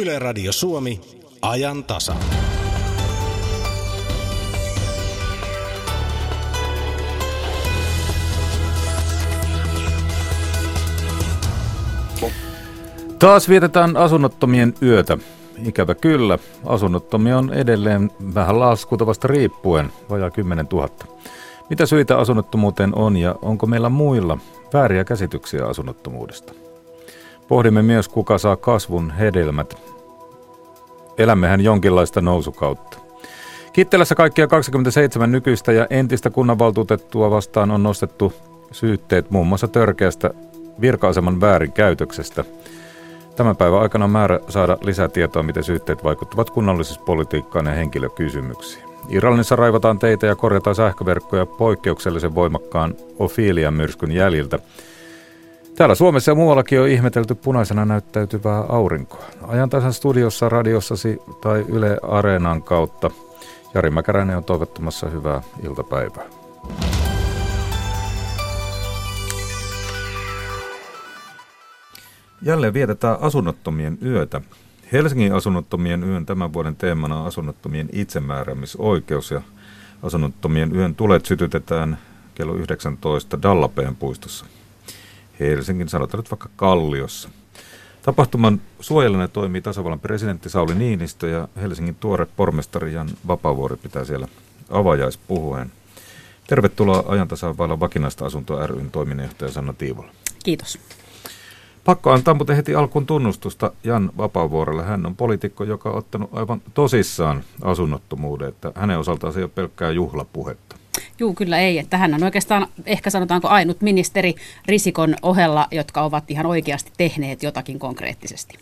Yle Radio Suomi, ajan tasa. Taas vietetään asunnottomien yötä. Ikävä kyllä, asunnottomia on edelleen vähän laskutavasta riippuen, vajaa 10 000. Mitä syitä asunnottomuuteen on ja onko meillä muilla vääriä käsityksiä asunnottomuudesta? Pohdimme myös, kuka saa kasvun hedelmät. Elämmehän jonkinlaista nousukautta. Kittelässä kaikkia 27 nykyistä ja entistä kunnanvaltuutettua vastaan on nostettu syytteet muun muassa törkeästä virka-aseman väärinkäytöksestä. Tämän päivän aikana on määrä saada lisätietoa, miten syytteet vaikuttavat kunnallispolitiikkaan ja henkilökysymyksiin. Irlannissa raivataan teitä ja korjataan sähköverkkoja poikkeuksellisen voimakkaan Ophelian myrskyn jäljiltä. Täällä Suomessa ja muuallakin on ihmetelty punaisena näyttäytyvää aurinkoa. Ajantasan studiossa, radiossasi tai Yle Areenan kautta. Jari Mäkäräinen on toivottamassa hyvää iltapäivää. Jälleen vietetään asunnottomien yötä. Helsingin asunnottomien yön tämän vuoden teemana on asunnottomien itsemääräämisoikeus ja asunnottomien yön tulet sytytetään kello 19 Dallapeen puistossa. Helsingin, sanotaan nyt vaikka Kalliossa. Tapahtuman suojelijana toimii tasavallan presidentti Sauli Niinistö ja Helsingin tuore pormestari Jan Vapavuori pitää siellä avajaispuhuen. Tervetuloa ajantasaan vailla vakinaista asuntoa ryn toiminnanjohtaja Sanna Tiivola. Kiitos. Pakko antaa mutta heti alkuun tunnustusta Jan Vapaavuorelle. Hän on poliitikko, joka on ottanut aivan tosissaan asunnottomuuden, että hänen osaltaan se ei ole pelkkää juhlapuhetta. Juu, kyllä ei. Että hän on oikeastaan ehkä sanotaanko ainut ministeri Risikon ohella, jotka ovat ihan oikeasti tehneet jotakin konkreettisesti.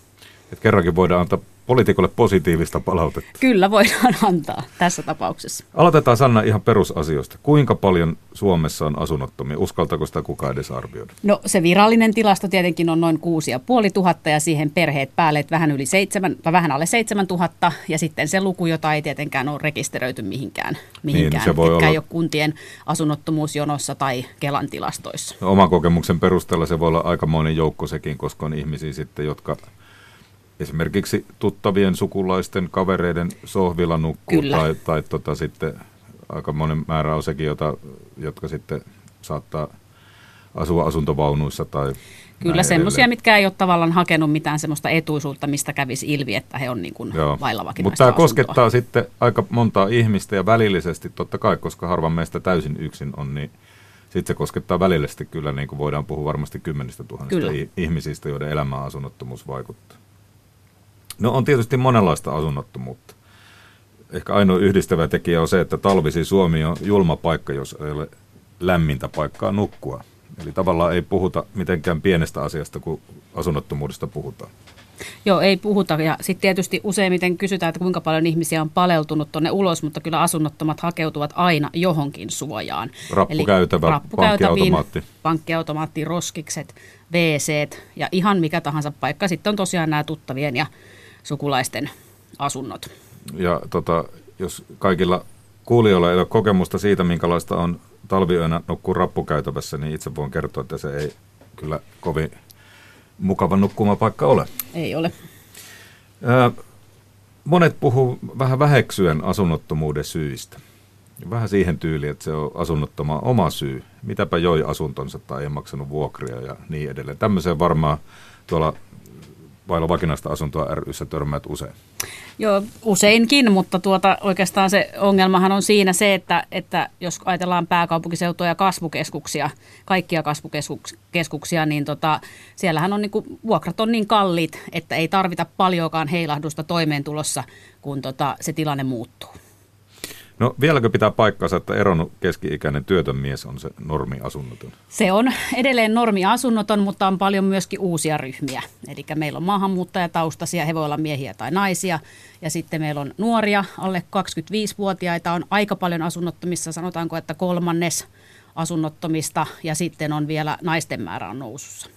Et kerrankin voidaan antaa poliitikolle positiivista palautetta. Kyllä voidaan antaa tässä tapauksessa. Aloitetaan Sanna ihan perusasioista. Kuinka paljon Suomessa on asunnottomia? Uskaltaako sitä kukaan edes arvioida? No se virallinen tilasto tietenkin on noin 6500 ja siihen perheet päälle vähän yli 7, tai vähän alle 7000 ja sitten se luku, jota ei tietenkään ole rekisteröity mihinkään, mihinkään niin, se voi olla... ei ole kuntien asunnottomuusjonossa tai Kelan tilastoissa. No, oman kokemuksen perusteella se voi olla aikamoinen joukko sekin, koska on ihmisiä sitten, jotka esimerkiksi tuttavien sukulaisten kavereiden sohvilla nukkuu Kyllä. tai, tai tota sitten aika monen määrä on sekin, jota, jotka sitten saattaa asua asuntovaunuissa tai Kyllä semmoisia, mitkä ei ole tavallaan hakenut mitään semmoista etuisuutta, mistä kävisi ilvi, että he on niin kuin vailla vakinaista Mutta tämä koskettaa sitten aika montaa ihmistä ja välillisesti totta kai, koska harva meistä täysin yksin on, niin sitten se koskettaa välillisesti kyllä, niin kuin voidaan puhua varmasti kymmenistä tuhansista kyllä. ihmisistä, joiden elämään asunnottomuus vaikuttaa. No on tietysti monenlaista asunnottomuutta. Ehkä ainoa yhdistävä tekijä on se, että talvisi Suomi on julma paikka, jos ei ole lämmintä paikkaa nukkua. Eli tavallaan ei puhuta mitenkään pienestä asiasta, kun asunnottomuudesta puhutaan. Joo, ei puhuta. Ja sitten tietysti useimmiten kysytään, että kuinka paljon ihmisiä on paleltunut tuonne ulos, mutta kyllä asunnottomat hakeutuvat aina johonkin suojaan. Rappukäytävä, pankkiautomaatti. Pankkiautomaatti, roskikset, wc ja ihan mikä tahansa paikka. Sitten on tosiaan nämä tuttavien ja sukulaisten asunnot. Ja tota, jos kaikilla kuulijoilla ei ole kokemusta siitä, minkälaista on talviyönä nukkuu rappukäytävässä, niin itse voin kertoa, että se ei kyllä kovin mukava nukkumapaikka ole. Ei ole. Ää, monet puhuu vähän väheksyen asunnottomuuden syistä. Vähän siihen tyyliin, että se on asunnottoman oma syy. Mitäpä joi asuntonsa tai ei maksanut vuokria ja niin edelleen. Tämmöiseen varmaan tuolla vailla vakinaista asuntoa ryssä törmäät usein? Joo, useinkin, mutta tuota, oikeastaan se ongelmahan on siinä se, että, että jos ajatellaan pääkaupunkiseutua ja kasvukeskuksia, kaikkia kasvukeskuksia, niin tota, siellähän on niin kuin, vuokrat on niin kalliit, että ei tarvita paljonkaan heilahdusta toimeentulossa, kun tota, se tilanne muuttuu. No vieläkö pitää paikkansa, että eronnut keski-ikäinen työtön mies on se normiasunnoton? Se on edelleen normiasunnoton, mutta on paljon myöskin uusia ryhmiä. Eli meillä on maahanmuuttajataustaisia, he voi olla miehiä tai naisia. Ja sitten meillä on nuoria, alle 25-vuotiaita on aika paljon asunnottomissa, sanotaanko, että kolmannes asunnottomista. Ja sitten on vielä naisten määrä on nousussa.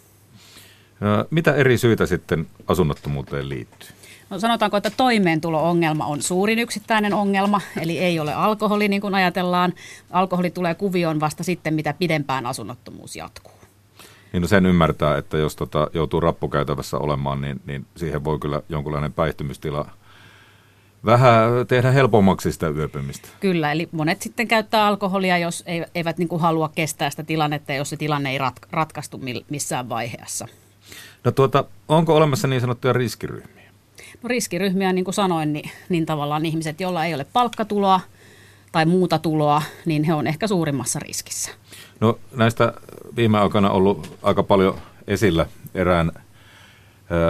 Mitä eri syitä sitten asunnottomuuteen liittyy? No sanotaanko, että toimeentulo-ongelma on suurin yksittäinen ongelma, eli ei ole alkoholi niin kuin ajatellaan. Alkoholi tulee kuvioon vasta sitten, mitä pidempään asunnottomuus jatkuu. Niin no sen ymmärtää, että jos tota joutuu rappukäytävässä olemaan, niin, niin siihen voi kyllä jonkunlainen päihtymystila vähän tehdä helpommaksi sitä yöpymistä. Kyllä, eli monet sitten käyttää alkoholia, jos eivät niin kuin halua kestää sitä tilannetta, jos se tilanne ei rat, ratkaistu missään vaiheessa. No tuota, onko olemassa niin sanottuja riskiryhmiä? Riskiryhmiä, niin kuin sanoin, niin, niin tavallaan ihmiset, joilla ei ole palkkatuloa tai muuta tuloa, niin he on ehkä suurimmassa riskissä. No näistä viime aikoina ollut aika paljon esillä erään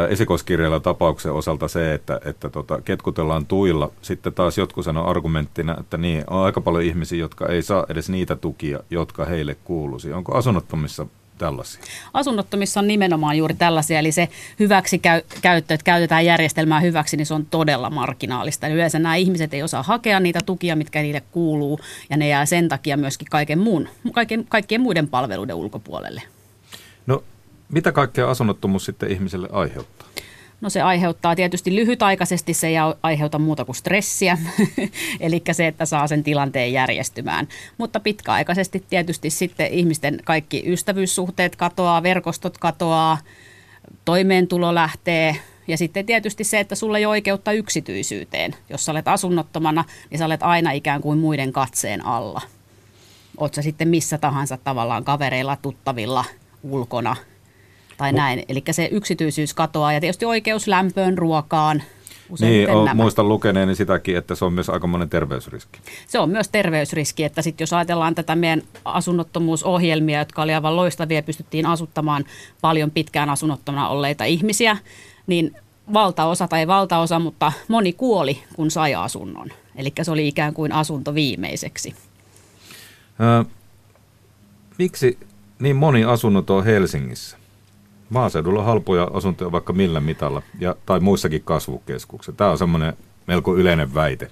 esikoiskirjalla tapauksen osalta se, että, että tota, ketkutellaan tuilla. Sitten taas jotkut sanoo argumenttina, että niin, on aika paljon ihmisiä, jotka ei saa edes niitä tukia, jotka heille kuuluisi. Onko asunnottomissa tällaisia? Asunnottomissa on nimenomaan juuri tällaisia, eli se hyväksi käy, käyttö, että käytetään järjestelmää hyväksi, niin se on todella marginaalista. Eli yleensä nämä ihmiset ei osaa hakea niitä tukia, mitkä niille kuuluu, ja ne jää sen takia myöskin kaiken muun, kaiken, kaikkien muiden palveluiden ulkopuolelle. No, mitä kaikkea asunnottomuus sitten ihmiselle aiheuttaa? No se aiheuttaa tietysti lyhytaikaisesti, se ei aiheuta muuta kuin stressiä, eli se, että saa sen tilanteen järjestymään. Mutta pitkäaikaisesti tietysti sitten ihmisten kaikki ystävyyssuhteet katoaa, verkostot katoaa, toimeentulo lähtee ja sitten tietysti se, että sulla ei ole oikeutta yksityisyyteen. Jos sä olet asunnottomana, niin sä olet aina ikään kuin muiden katseen alla. Oot sä sitten missä tahansa tavallaan kavereilla, tuttavilla, ulkona – tai näin. Eli se yksityisyys katoaa ja tietysti oikeus lämpöön, ruokaan. Niin, o, muistan lukeneeni sitäkin, että se on myös aikamoinen terveysriski. Se on myös terveysriski, että sitten jos ajatellaan tätä meidän asunnottomuusohjelmia, jotka oli aivan loistavia, pystyttiin asuttamaan paljon pitkään asunnottomana olleita ihmisiä, niin valtaosa tai valtaosa, mutta moni kuoli, kun sai asunnon. Eli se oli ikään kuin asunto viimeiseksi. Ö, miksi niin moni asunnot on Helsingissä? Maaseudulla on halpoja asuntoja vaikka millä mitalla ja, tai muissakin kasvukeskuksissa. Tämä on semmoinen melko yleinen väite.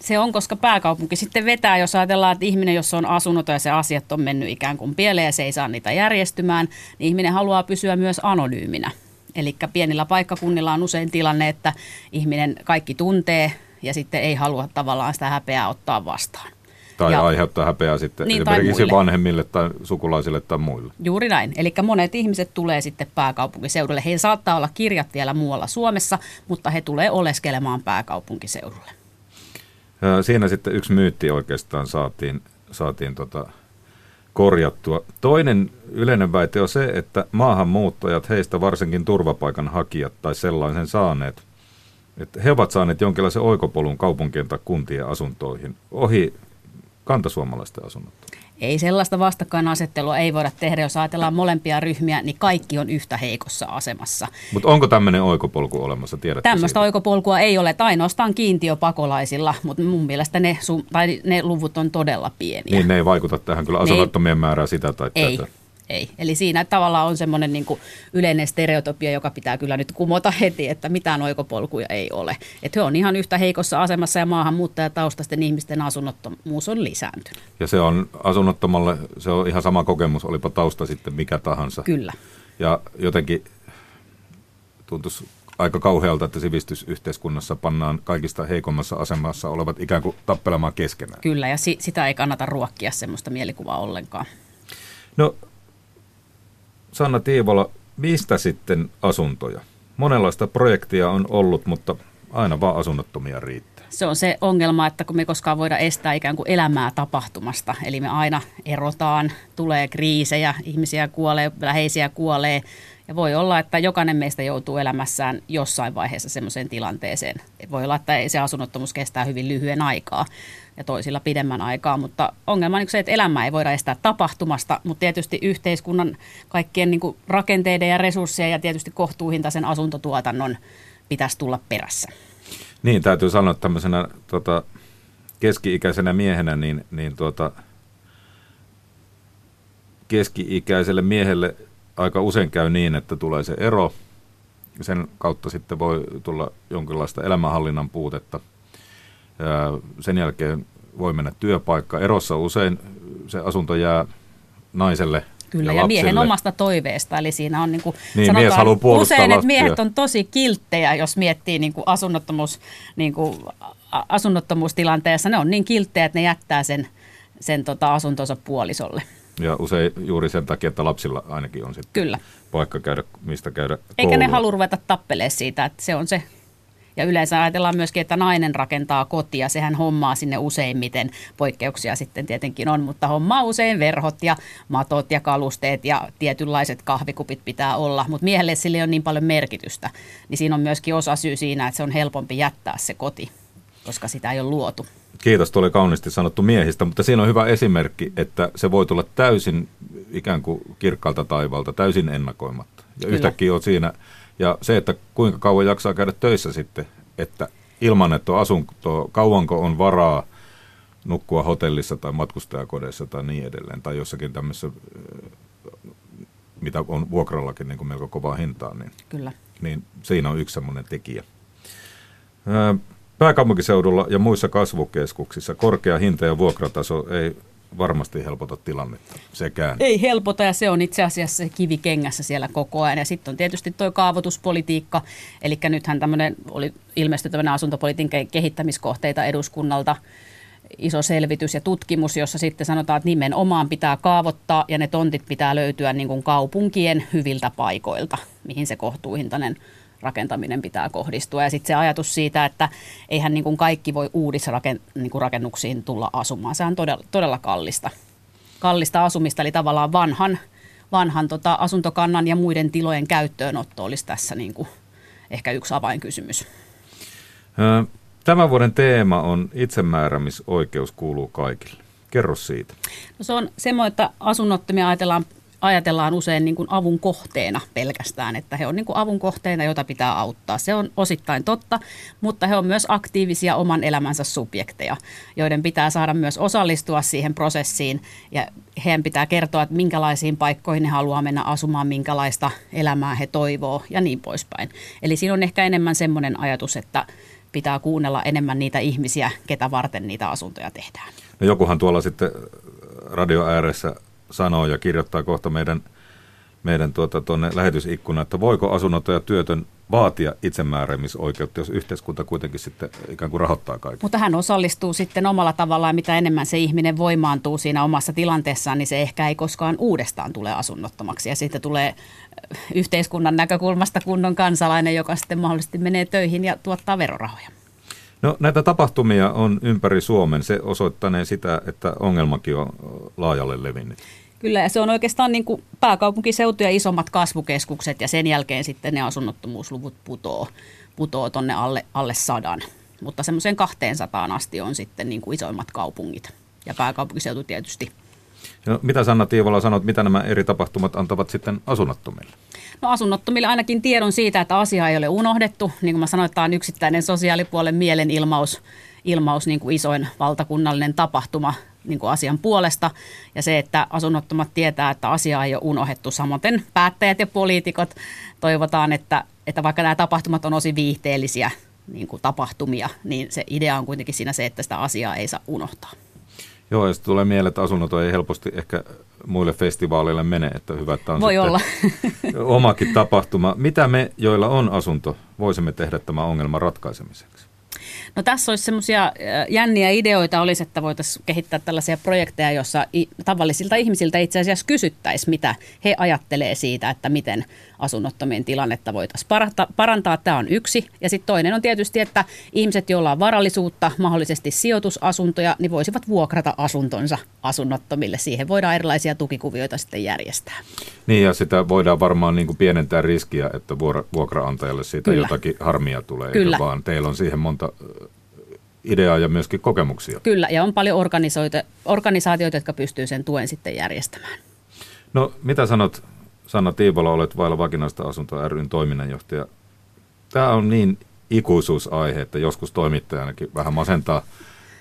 Se on, koska pääkaupunki sitten vetää, jos ajatellaan, että ihminen, jos on asunut ja se asiat on mennyt ikään kuin pieleen ja se ei saa niitä järjestymään, niin ihminen haluaa pysyä myös anonyyminä. Eli pienillä paikkakunnilla on usein tilanne, että ihminen kaikki tuntee ja sitten ei halua tavallaan sitä häpeää ottaa vastaan. Tai ja, aiheuttaa häpeää sitten niin, esimerkiksi tai vanhemmille tai sukulaisille tai muille. Juuri näin. Eli monet ihmiset tulee sitten pääkaupunkiseudulle. He saattaa olla kirjat vielä muualla Suomessa, mutta he tulee oleskelemaan pääkaupunkiseudulle. Siinä sitten yksi myytti oikeastaan saatiin, saatiin tota korjattua. Toinen yleinen väite on se, että maahanmuuttajat, heistä varsinkin turvapaikanhakijat tai sellaisen saaneet, että he ovat saaneet jonkinlaisen oikopolun kaupunkien tai kuntien asuntoihin ohi kantasuomalaisten asunnot? Ei sellaista vastakkainasettelua ei voida tehdä. Jos ajatellaan molempia ryhmiä, niin kaikki on yhtä heikossa asemassa. Mutta onko tämmöinen oikopolku olemassa? Tämmöistä siitä? oikopolkua ei ole. Ainoastaan kiintiöpakolaisilla, mutta mun mielestä ne, tai ne luvut on todella pieniä. Niin ne ei vaikuta tähän kyllä asunnottomien määrää sitä tai ei. tätä ei. Eli siinä tavallaan on semmoinen niin yleinen stereotopia, joka pitää kyllä nyt kumota heti, että mitään oikopolkuja ei ole. Että he on ihan yhtä heikossa asemassa ja maahanmuuttajataustaisten ihmisten asunnottomuus on lisääntynyt. Ja se on asunnottomalle, se on ihan sama kokemus, olipa tausta sitten mikä tahansa. Kyllä. Ja jotenkin tuntuisi aika kauhealta, että sivistysyhteiskunnassa pannaan kaikista heikommassa asemassa olevat ikään kuin tappelemaan keskenään. Kyllä, ja si- sitä ei kannata ruokkia semmoista mielikuvaa ollenkaan. No Sanna Tiivola, mistä sitten asuntoja? Monenlaista projektia on ollut, mutta aina vaan asunnottomia riittää. Se on se ongelma, että kun me koskaan voida estää ikään kuin elämää tapahtumasta, eli me aina erotaan, tulee kriisejä, ihmisiä kuolee, läheisiä kuolee, ja voi olla, että jokainen meistä joutuu elämässään jossain vaiheessa semmoiseen tilanteeseen. Voi olla, että se asunnottomuus kestää hyvin lyhyen aikaa ja toisilla pidemmän aikaa, mutta ongelma on se, että elämää ei voida estää tapahtumasta, mutta tietysti yhteiskunnan kaikkien niin rakenteiden ja resurssien ja tietysti kohtuuhintaisen asuntotuotannon pitäisi tulla perässä. Niin, täytyy sanoa tämmöisenä tota, keski-ikäisenä miehenä, niin, niin tuota, keski-ikäiselle miehelle aika usein käy niin, että tulee se ero. Sen kautta sitten voi tulla jonkinlaista elämänhallinnan puutetta. Sen jälkeen voi mennä työpaikka. Erossa usein se asunto jää naiselle Kyllä, ja, ja miehen omasta toiveesta. Eli siinä on niin kuin niin, sanotaan mies usein, että miehet on tosi kilttejä, jos miettii niin kuin asunnottomuus, niin kuin asunnottomuustilanteessa. Ne on niin kilttejä, että ne jättää sen, sen tota asuntonsa puolisolle. Ja usein juuri sen takia, että lapsilla ainakin on sitten Kyllä. paikka käydä, mistä käydä Eikä ne koulua. halua ruveta tappelemaan siitä, että se on se. Ja yleensä ajatellaan myöskin, että nainen rakentaa kotia, sehän hommaa sinne useimmiten, poikkeuksia sitten tietenkin on, mutta hommaa usein verhot ja matot ja kalusteet ja tietynlaiset kahvikupit pitää olla, mutta miehelle sille ei ole niin paljon merkitystä, niin siinä on myöskin osa syy siinä, että se on helpompi jättää se koti, koska sitä ei ole luotu. Kiitos, tuo oli kauniisti sanottu miehistä, mutta siinä on hyvä esimerkki, että se voi tulla täysin ikään kuin kirkkaalta taivalta, täysin ennakoimatta. Ja Kyllä. yhtäkkiä on siinä, ja se, että kuinka kauan jaksaa käydä töissä sitten, että ilman, että on asunto, kauanko on varaa nukkua hotellissa tai matkustajakodeissa tai niin edelleen, tai jossakin tämmöisessä, ö, mitä on vuokrallakin niin kuin melko kovaa hintaa, niin Kyllä. niin siinä on yksi semmoinen tekijä. Ää, Pääkaupunkiseudulla ja muissa kasvukeskuksissa korkea hinta ja vuokrataso ei varmasti helpota tilannetta sekään. Ei helpota ja se on itse asiassa se kivi kengässä siellä koko ajan. Ja sitten on tietysti tuo kaavoituspolitiikka, eli nythän tämmöinen oli ilmestynyt tämmöinen asuntopolitiikan kehittämiskohteita eduskunnalta iso selvitys ja tutkimus, jossa sitten sanotaan, että nimenomaan pitää kaavoittaa ja ne tontit pitää löytyä niin kuin kaupunkien hyviltä paikoilta, mihin se kohtuuhintainen rakentaminen pitää kohdistua. Ja sitten se ajatus siitä, että eihän niin kuin kaikki voi uudisrakennuksiin niin tulla asumaan. Se on todella, todella kallista. Kallista asumista, eli tavallaan vanhan, vanhan tota asuntokannan ja muiden tilojen käyttöönotto olisi tässä niin kuin ehkä yksi avainkysymys. Tämän vuoden teema on itsemääräämisoikeus kuuluu kaikille. Kerro siitä. No se on semmoinen, että asunnottomia ajatellaan, ajatellaan usein niin kuin avun kohteena pelkästään, että he on niin kuin avun kohteena, jota pitää auttaa. Se on osittain totta, mutta he on myös aktiivisia oman elämänsä subjekteja, joiden pitää saada myös osallistua siihen prosessiin ja heidän pitää kertoa, että minkälaisiin paikkoihin he haluaa mennä asumaan, minkälaista elämää he toivoo ja niin poispäin. Eli siinä on ehkä enemmän semmoinen ajatus, että pitää kuunnella enemmän niitä ihmisiä, ketä varten niitä asuntoja tehdään. No jokuhan tuolla sitten radio ääressä sanoo ja kirjoittaa kohta meidän, meidän tuota, tuonne lähetysikkunaan, että voiko asunnoton ja työtön vaatia itsemääräämisoikeutta, jos yhteiskunta kuitenkin sitten ikään kuin rahoittaa kaiken. Mutta hän osallistuu sitten omalla tavallaan, mitä enemmän se ihminen voimaantuu siinä omassa tilanteessaan, niin se ehkä ei koskaan uudestaan tule asunnottomaksi. Ja sitten tulee äh, yhteiskunnan näkökulmasta kunnon kansalainen, joka sitten mahdollisesti menee töihin ja tuottaa verorahoja. No näitä tapahtumia on ympäri Suomen. Se osoittanee sitä, että ongelmakin on laajalle levinnyt. Kyllä, ja se on oikeastaan niin kuin pääkaupunkiseutu ja isommat kasvukeskukset, ja sen jälkeen sitten ne asunnottomuusluvut putoo, putoo tonne alle, alle sadan. Mutta semmoiseen 200 asti on sitten niin kuin isoimmat kaupungit, ja pääkaupunkiseutu tietysti No, mitä Sanna Tiivola sanot, mitä nämä eri tapahtumat antavat sitten asunnottomille? No asunnottomille ainakin tiedon siitä, että asia ei ole unohdettu. Niin kuin mä sanoin, tämä on yksittäinen sosiaalipuolen mielenilmaus, ilmaus, niin kuin isoin valtakunnallinen tapahtuma niin kuin asian puolesta. Ja se, että asunnottomat tietää, että asia ei ole unohdettu. Samoin päättäjät ja poliitikot toivotaan, että, että vaikka nämä tapahtumat on osin viihteellisiä niin kuin tapahtumia, niin se idea on kuitenkin siinä se, että sitä asiaa ei saa unohtaa. Joo, ja tulee mieleen, että asunnoton ei helposti ehkä muille festivaaleille mene, että hyvä, että on Voi olla. omakin tapahtuma. Mitä me, joilla on asunto, voisimme tehdä tämän ongelman ratkaisemiseksi? No tässä olisi semmoisia jänniä ideoita olisi, että voitaisiin kehittää tällaisia projekteja, joissa tavallisilta ihmisiltä itse asiassa kysyttäisiin, mitä he ajattelee siitä, että miten asunnottomien tilannetta voitaisiin parantaa. parantaa. Tämä on yksi. Ja sitten toinen on tietysti, että ihmiset, joilla on varallisuutta, mahdollisesti sijoitusasuntoja, niin voisivat vuokrata asuntonsa asunnottomille. Siihen voidaan erilaisia tukikuvioita sitten järjestää. Niin, ja sitä voidaan varmaan niin kuin pienentää riskiä, että vuokraantajalle siitä Kyllä. jotakin harmia tulee, Kyllä. eikä vaan teillä on siihen monta ideaa ja myöskin kokemuksia. Kyllä, ja on paljon organisaatioita, jotka pystyy sen tuen sitten järjestämään. No, mitä sanot, Sanna Tiivola, olet vailla vakinaista asuntoa ryn toiminnanjohtaja. Tämä on niin ikuisuusaihe, että joskus toimittajanakin vähän masentaa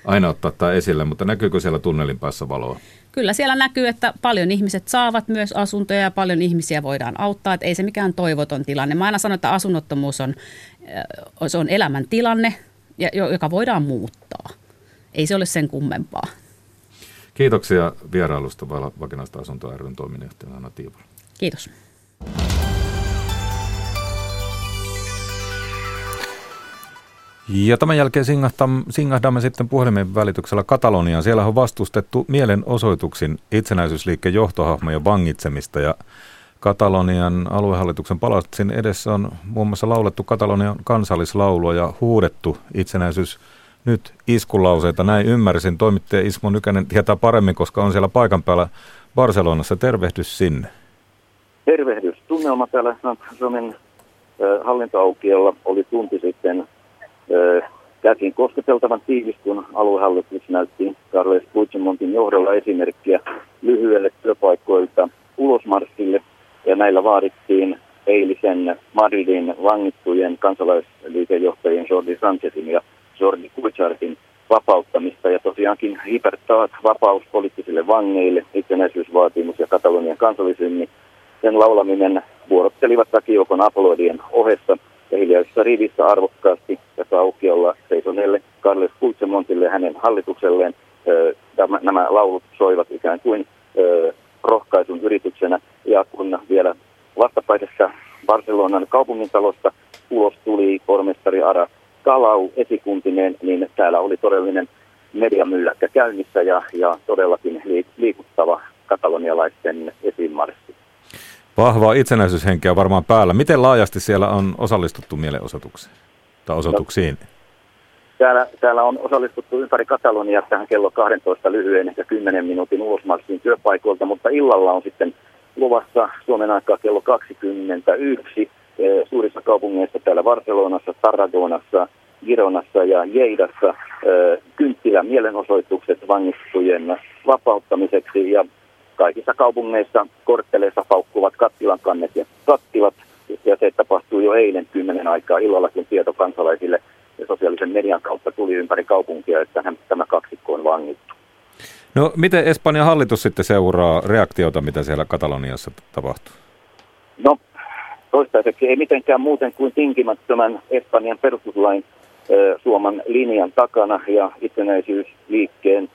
aina ottaa tämä esille, mutta näkyykö siellä tunnelin päässä valoa? Kyllä siellä näkyy, että paljon ihmiset saavat myös asuntoja ja paljon ihmisiä voidaan auttaa. Että ei se mikään toivoton tilanne. Mä aina sanon, että asunnottomuus on, äh, se on elämän tilanne, joka voidaan muuttaa. Ei se ole sen kummempaa. Kiitoksia vierailusta vakinaista asuntoa ryn toiminnanjohtaja Anna Tiivola. Kiitos. Ja tämän jälkeen singahdamme sitten puhelimen välityksellä Kataloniaan. Siellä on vastustettu mielenosoituksin itsenäisyysliikkeen johtohahmojen vangitsemista ja Katalonian aluehallituksen palatsin edessä on muun muassa laulettu Katalonian kansallislaulua ja huudettu itsenäisyys nyt iskulauseita. Näin ymmärsin. Toimittaja Ismo Nykänen tietää paremmin, koska on siellä paikan päällä Barcelonassa. Tervehdys sinne. Tervehdys. Tunnelma täällä Suomen hallintoaukiolla oli tunti sitten käsin kosketeltavan tiivis, kun aluehallitus näytti Carles Puigdemontin johdolla esimerkkiä lyhyelle työpaikoilta ulosmarssille. Ja näillä vaadittiin eilisen Madridin vangittujen kansalaisliikejohtajien Jordi Sanchezin ja Jordi Kuichartin vapauttamista. Ja tosiaankin hipertaat vapaus poliittisille vangeille, itsenäisyysvaatimus ja Katalonian kansallisynni. Sen laulaminen vuorottelivat väkijoukon aplodien ohessa ja hiljaisessa rivissä arvokkaasti tässä aukiolla seisoneelle Carles Puigdemontille ja hänen hallitukselleen. Nämä laulut soivat ikään kuin rohkaisun yrityksenä ja kun vielä vastapäisessä Barcelonan kaupungintalosta ulos tuli pormestari Ara Kalau esikuntineen, niin täällä oli todellinen mediamylläkkä käynnissä ja, ja todellakin liikuttava katalonialaisten esimarssi. Vahvaa itsenäisyyshenkeä varmaan päällä. Miten laajasti siellä on osallistuttu mielenosoituksiin tai osoituksiin? No, täällä, täällä on osallistuttu ympäri Katalonia tähän kello 12 lyhyen ehkä 10 minuutin ulosmarssiin työpaikoilta, mutta illalla on sitten luvassa Suomen aikaa kello 21 eh, suurissa kaupungeissa täällä Barcelonassa, Tarragonassa, Gironassa ja Jeidassa eh, kynttilä mielenosoitukset vangittujen vapauttamiseksi ja kaikissa kaupungeissa kortteleissa paukkuvat kattilan kannet ja kattilat. Ja se tapahtui jo eilen kymmenen aikaa illalla, kun tieto kansalaisille ja sosiaalisen median kautta tuli ympäri kaupunkia, että tämä kaksikko on vangittu. No miten Espanjan hallitus sitten seuraa reaktiota, mitä siellä Kataloniassa tapahtuu? No toistaiseksi ei mitenkään muuten kuin tinkimättömän Espanjan perustuslain Suomen linjan takana ja itsenäisyysliikkeen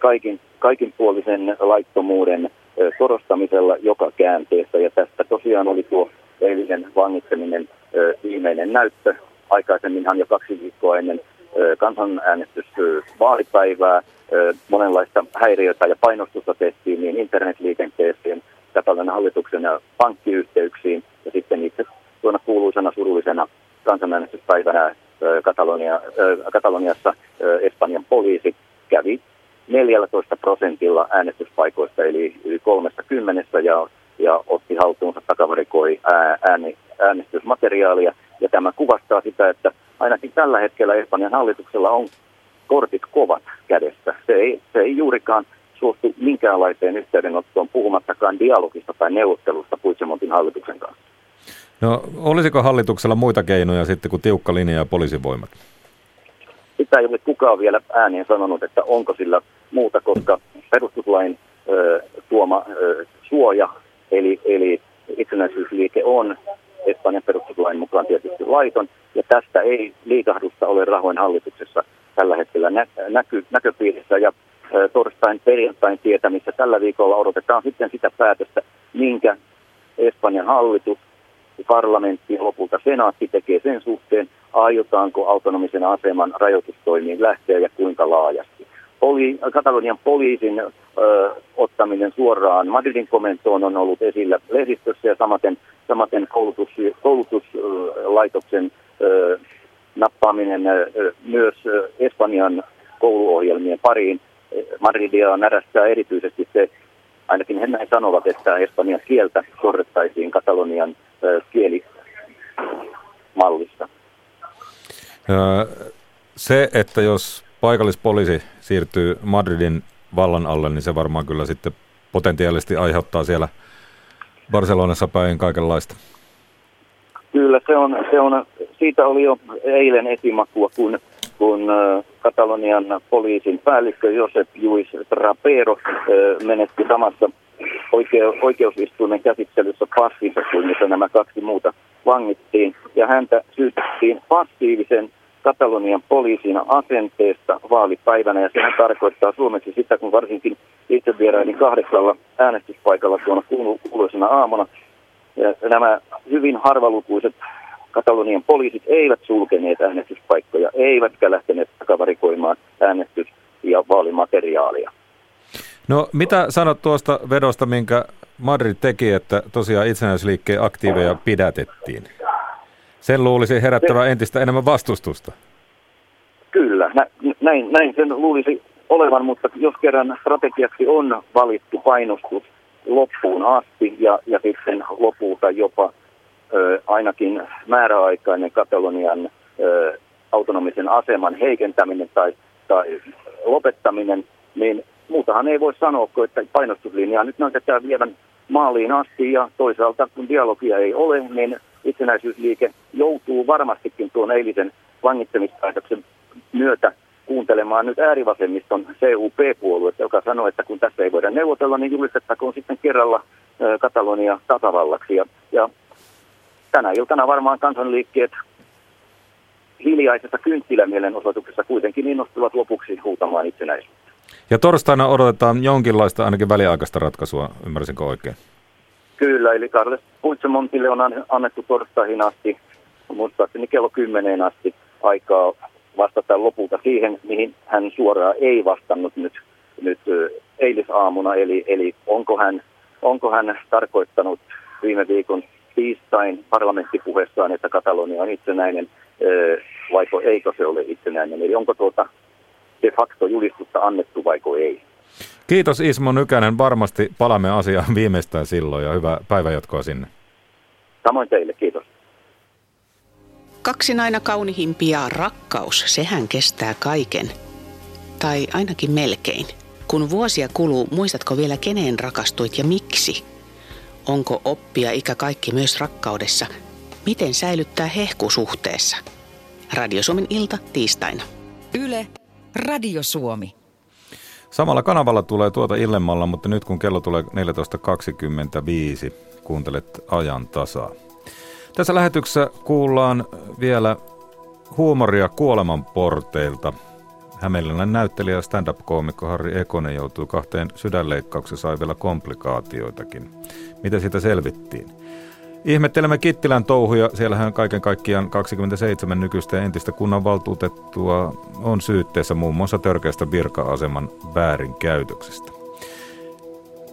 kaikin, kaikinpuolisen laittomuuden korostamisella joka käänteessä. Ja tästä tosiaan oli tuo eilisen vangitseminen viimeinen näyttö. Aikaisemminhan jo kaksi viikkoa ennen kansanäänestysvaalipäivää monenlaista häiriötä ja painostusta tehtiin niin internetliikenteeseen, Katalanan hallituksen ja pankkiyhteyksiin ja sitten itse tuona kuuluisena surullisena kansanäänestyspäivänä Katalonia, Kataloniassa Espanjan poliisi kävi 14 prosentilla äänestyspaikoista, eli yli kolmesta kymmenestä, ja, ja otti haltuunsa, takavarikoi ääni, äänestysmateriaalia. Ja tämä kuvastaa sitä, että ainakin tällä hetkellä Espanjan hallituksella on kortit kovat kädessä. Se ei, se ei juurikaan suostu minkäänlaiseen yhteydenottoon, puhumattakaan dialogista tai neuvottelusta Puigdemontin hallituksen kanssa. No, olisiko hallituksella muita keinoja sitten kuin tiukka linja ja poliisivoimat? Sitä ei ole kukaan vielä ääneen sanonut, että onko sillä muuta, koska perustuslain ö, tuoma ö, suoja, eli, eli itsenäisyysliike on Espanjan perustuslain mukaan tietysti laiton, ja tästä ei liikahdusta ole rahoin hallituksessa tällä hetkellä nä- näky- näköpiirissä, ja ö, torstain perjantain tietämissä tällä viikolla odotetaan sitten sitä päätöstä, minkä Espanjan hallitus, parlamentti ja lopulta senaatti tekee sen suhteen, aiotaanko autonomisen aseman rajoitustoimiin lähteä ja kuinka laajasti poli, Katalonian poliisin ö, ottaminen suoraan Madridin komentoon on ollut esillä lehdistössä ja samaten, samaten koulutus, koulutuslaitoksen ö, nappaaminen ö, myös Espanjan kouluohjelmien pariin. Madridia närästää erityisesti se, ainakin he näin sanovat, että Espanjan kieltä sorrettaisiin Katalonian ö, kielimallista. Se, että jos paikallispoliisi siirtyy Madridin vallan alle, niin se varmaan kyllä sitten potentiaalisesti aiheuttaa siellä Barcelonassa päin kaikenlaista. Kyllä, se on, se on, siitä oli jo eilen esimakua, kun, kun Katalonian poliisin päällikkö Josep Juis Trapero menetti samassa oikeu, oikeusistuimen käsittelyssä passinsa kuin nämä kaksi muuta vangittiin. Ja häntä syytettiin passiivisen Katalonian poliisin asenteesta vaalipäivänä, ja sehän tarkoittaa suomeksi sitä, kun varsinkin itse vierailin kahdeksalla äänestyspaikalla tuona kuuluisena aamuna. Ja nämä hyvin harvalukuiset Katalonian poliisit eivät sulkeneet äänestyspaikkoja, eivätkä lähteneet takavarikoimaan äänestys- ja vaalimateriaalia. No mitä sanot tuosta vedosta, minkä Madrid teki, että tosiaan itsenäisyysliikkeen aktiiveja pidätettiin? Sen luulisi herättävä entistä enemmän vastustusta. Kyllä, näin, näin sen luulisi olevan, mutta jos kerran strategiaksi on valittu painostus loppuun asti ja, ja sitten lopulta jopa ö, ainakin määräaikainen Katalonian ö, autonomisen aseman heikentäminen tai, tai lopettaminen, niin muutahan ei voi sanoa, että painostuslinjaa nyt näytetään vievän maaliin asti ja toisaalta kun dialogia ei ole, niin itsenäisyysliike joutuu varmastikin tuon eilisen vangittamispäätöksen myötä kuuntelemaan nyt äärivasemmiston CUP-puoluetta, joka sanoo, että kun tässä ei voida neuvotella, niin julistettakoon sitten kerralla Katalonia tasavallaksi. Ja, ja tänä iltana varmaan kansanliikkeet hiljaisessa kynttilämielenosoituksessa kuitenkin innostuvat lopuksi huutamaan itsenäisyyttä. Ja torstaina odotetaan jonkinlaista ainakin väliaikaista ratkaisua, ymmärsinkö oikein? Kyllä, eli Carles Puigdemontille on annettu torstaihin asti, muistaakseni kello 10 asti aikaa vastata lopulta siihen, mihin hän suoraan ei vastannut nyt, nyt eilisaamuna, eli, eli onko, hän, onko hän tarkoittanut viime viikon tiistain parlamenttipuheessaan, että Katalonia on itsenäinen, vaiko eikö se ole itsenäinen, eli onko tuota de facto julistusta annettu vaiko ei. Kiitos Ismo Nykänen, varmasti palaamme asiaan viimeistään silloin ja hyvää päivänjatkoa sinne. Samoin teille, kiitos. Kaksi aina kaunihimpia rakkaus, sehän kestää kaiken. Tai ainakin melkein. Kun vuosia kuluu, muistatko vielä keneen rakastuit ja miksi? Onko oppia ikä kaikki myös rakkaudessa? Miten säilyttää hehku suhteessa? Radio Suomen ilta tiistaina. Yle, Radio Suomi. Samalla kanavalla tulee tuota illemmalla, mutta nyt kun kello tulee 14.25, kuuntelet ajan tasaa. Tässä lähetyksessä kuullaan vielä huumoria kuoleman porteilta. Hämeenlinnan näyttelijä stand-up-koomikko Harri Ekonen joutui kahteen sydänleikkaukseen sai vielä komplikaatioitakin. Mitä siitä selvittiin? Ihmettelemme Kittilän touhuja. Siellähän kaiken kaikkiaan 27 nykyistä ja entistä kunnanvaltuutettua on syytteessä muun muassa törkeästä virka-aseman väärinkäytöksestä.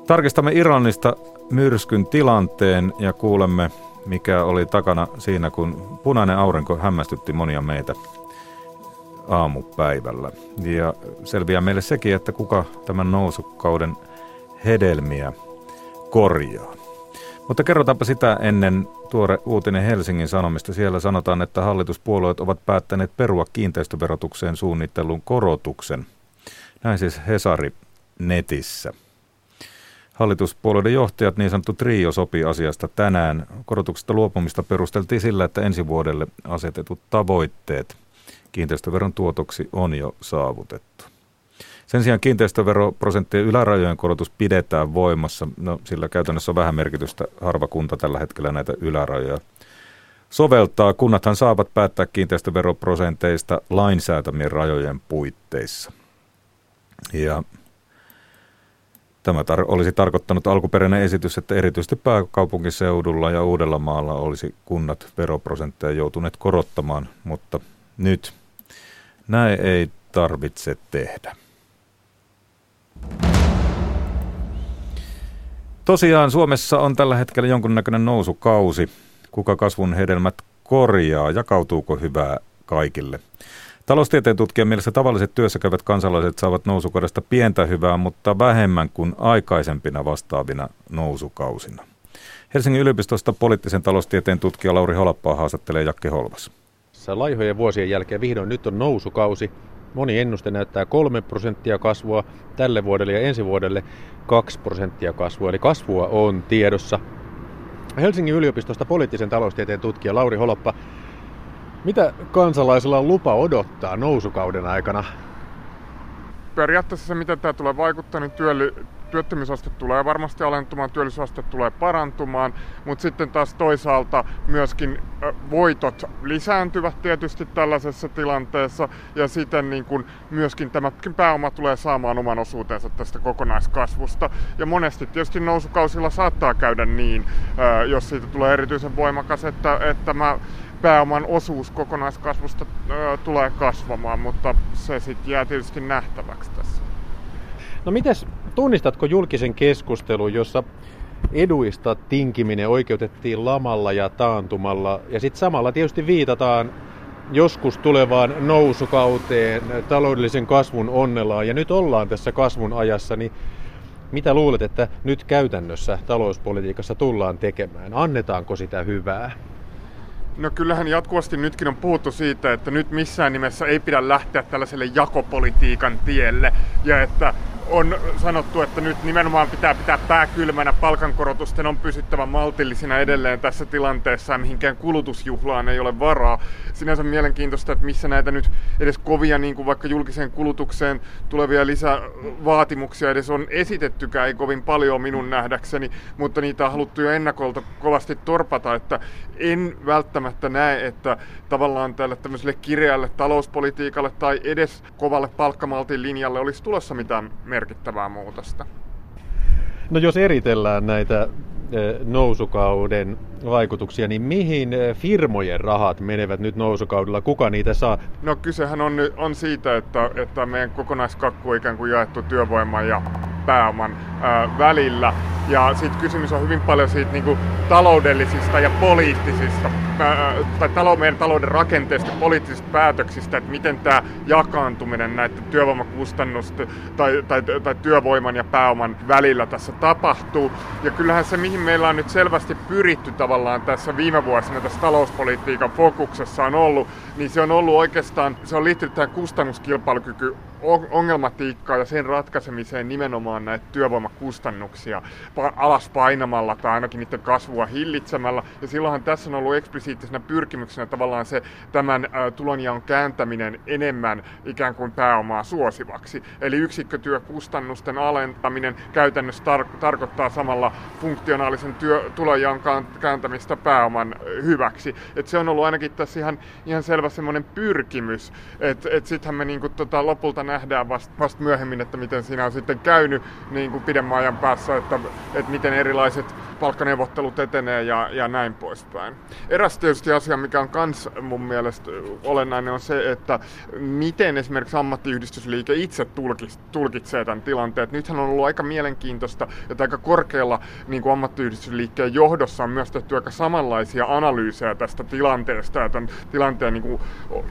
Tarkistamme Iranista myrskyn tilanteen ja kuulemme mikä oli takana siinä, kun punainen aurinko hämmästytti monia meitä aamupäivällä. Ja selviää meille sekin, että kuka tämän nousukauden hedelmiä korjaa. Mutta kerrotaanpa sitä ennen tuore uutinen Helsingin Sanomista. Siellä sanotaan, että hallituspuolueet ovat päättäneet perua kiinteistöverotukseen suunnittelun korotuksen. Näin siis Hesari netissä. Hallituspuolueiden johtajat, niin sanottu trio, sopi asiasta tänään. Korotuksesta luopumista perusteltiin sillä, että ensi vuodelle asetetut tavoitteet kiinteistöveron tuotoksi on jo saavutettu. Sen sijaan kiinteistöveroprosenttien ylärajojen korotus pidetään voimassa. No, sillä käytännössä on vähän merkitystä. Harva kunta tällä hetkellä näitä ylärajoja soveltaa. Kunnathan saavat päättää kiinteistöveroprosenteista lainsäätämien rajojen puitteissa. Ja Tämä tar- olisi tarkoittanut alkuperäinen esitys, että erityisesti pääkaupunkiseudulla ja Uudellamaalla olisi kunnat veroprosentteja joutuneet korottamaan, mutta nyt näin ei tarvitse tehdä. Tosiaan Suomessa on tällä hetkellä jonkunnäköinen nousukausi. Kuka kasvun hedelmät korjaa? Jakautuuko hyvää kaikille? Taloustieteen tutkijan mielestä tavalliset työssäkäyvät kansalaiset saavat nousukaudesta pientä hyvää, mutta vähemmän kuin aikaisempina vastaavina nousukausina. Helsingin yliopistosta poliittisen taloustieteen tutkija Lauri Holappaa haastattelee Jakke Holvas. Laihojen vuosien jälkeen vihdoin nyt on nousukausi. Moni ennuste näyttää 3 prosenttia kasvua tälle vuodelle ja ensi vuodelle 2 prosenttia kasvua. Eli kasvua on tiedossa. Helsingin yliopistosta poliittisen taloustieteen tutkija Lauri Holoppa. Mitä kansalaisilla on lupa odottaa nousukauden aikana? Periaatteessa se, miten tämä tulee vaikuttaa, niin työttömyysaste tulee varmasti alentumaan, työllisyysaste tulee parantumaan, mutta sitten taas toisaalta myöskin voitot lisääntyvät tietysti tällaisessa tilanteessa ja siten niin kuin myöskin tämäkin pääoma tulee saamaan oman osuutensa tästä kokonaiskasvusta. Ja monesti tietysti nousukausilla saattaa käydä niin, jos siitä tulee erityisen voimakas, että, että mä pääoman osuus kokonaiskasvusta ö, tulee kasvamaan, mutta se sitten jää tietysti nähtäväksi tässä. No mites, tunnistatko julkisen keskustelun, jossa eduista tinkiminen oikeutettiin lamalla ja taantumalla, ja sitten samalla tietysti viitataan joskus tulevaan nousukauteen, taloudellisen kasvun onnellaan, ja nyt ollaan tässä kasvun ajassa, niin mitä luulet, että nyt käytännössä talouspolitiikassa tullaan tekemään? Annetaanko sitä hyvää? No kyllähän jatkuvasti nytkin on puhuttu siitä, että nyt missään nimessä ei pidä lähteä tällaiselle jakopolitiikan tielle ja että on sanottu, että nyt nimenomaan pitää pitää pää kylmänä, palkankorotusten on pysyttävä maltillisina edelleen tässä tilanteessa ja mihinkään kulutusjuhlaan ei ole varaa. Sinänsä mielenkiintoista, että missä näitä nyt edes kovia niin kuin vaikka julkiseen kulutukseen tulevia lisävaatimuksia edes on esitettykään, ei kovin paljon minun nähdäkseni, mutta niitä on haluttu jo ennakolta kovasti torpata, että en välttämättä näe, että tavallaan tälle tämmöiselle kireälle talouspolitiikalle tai edes kovalle palkkamaltin linjalle olisi tulossa mitään merkittävää muutosta. No jos eritellään näitä eh, nousukauden vaikutuksia, niin mihin eh, firmojen rahat menevät nyt nousukaudella? Kuka niitä saa? No kysehän on, on siitä, että, että meidän kokonaiskakku on ikään kuin jaettu työvoiman ja pääoman ää, välillä. Ja sitten kysymys on hyvin paljon siitä niin kuin, taloudellisista ja poliittisista, ää, tai talou- meidän talouden rakenteesta poliittisista päätöksistä, että miten tämä jakaantuminen näiden työvoimakustannusten tai, tai, tai työvoiman ja pääoman välillä tässä tapahtuu. Ja kyllähän se, mihin meillä on nyt selvästi pyritty tavallaan tässä viime vuosina tässä talouspolitiikan fokuksessa on ollut, niin se on ollut oikeastaan, se on liittynyt tähän kustannuskilpailukyky ongelmatiikkaa ja sen ratkaisemiseen nimenomaan näitä työvoimakustannuksia alas painamalla tai ainakin niiden kasvua hillitsemällä. Ja silloinhan tässä on ollut eksplisiittisenä pyrkimyksenä tavallaan se tämän tulonjaon kääntäminen enemmän ikään kuin pääomaa suosivaksi. Eli yksikkötyökustannusten alentaminen käytännössä tar- tarkoittaa samalla funktionaalisen työ- tulonjaon kääntämistä pääoman hyväksi. Et se on ollut ainakin tässä ihan, ihan selvä semmoinen pyrkimys, että et sittenhän me niinku tota lopulta nähdään vasta vast myöhemmin, että miten siinä on sitten käynyt niin kuin pidemmän ajan päässä, että, että miten erilaiset palkkaneuvottelut etenee ja, ja näin poispäin. Eräs tietysti asia, mikä on kans mun mielestä olennainen, on se, että miten esimerkiksi ammattiyhdistysliike itse tulkitsee tämän tilanteen. nythän on ollut aika mielenkiintoista, että aika korkealla niin kuin ammattiyhdistysliikkeen johdossa on myös tehty aika samanlaisia analyysejä tästä tilanteesta ja tämän tilanteen niin kuin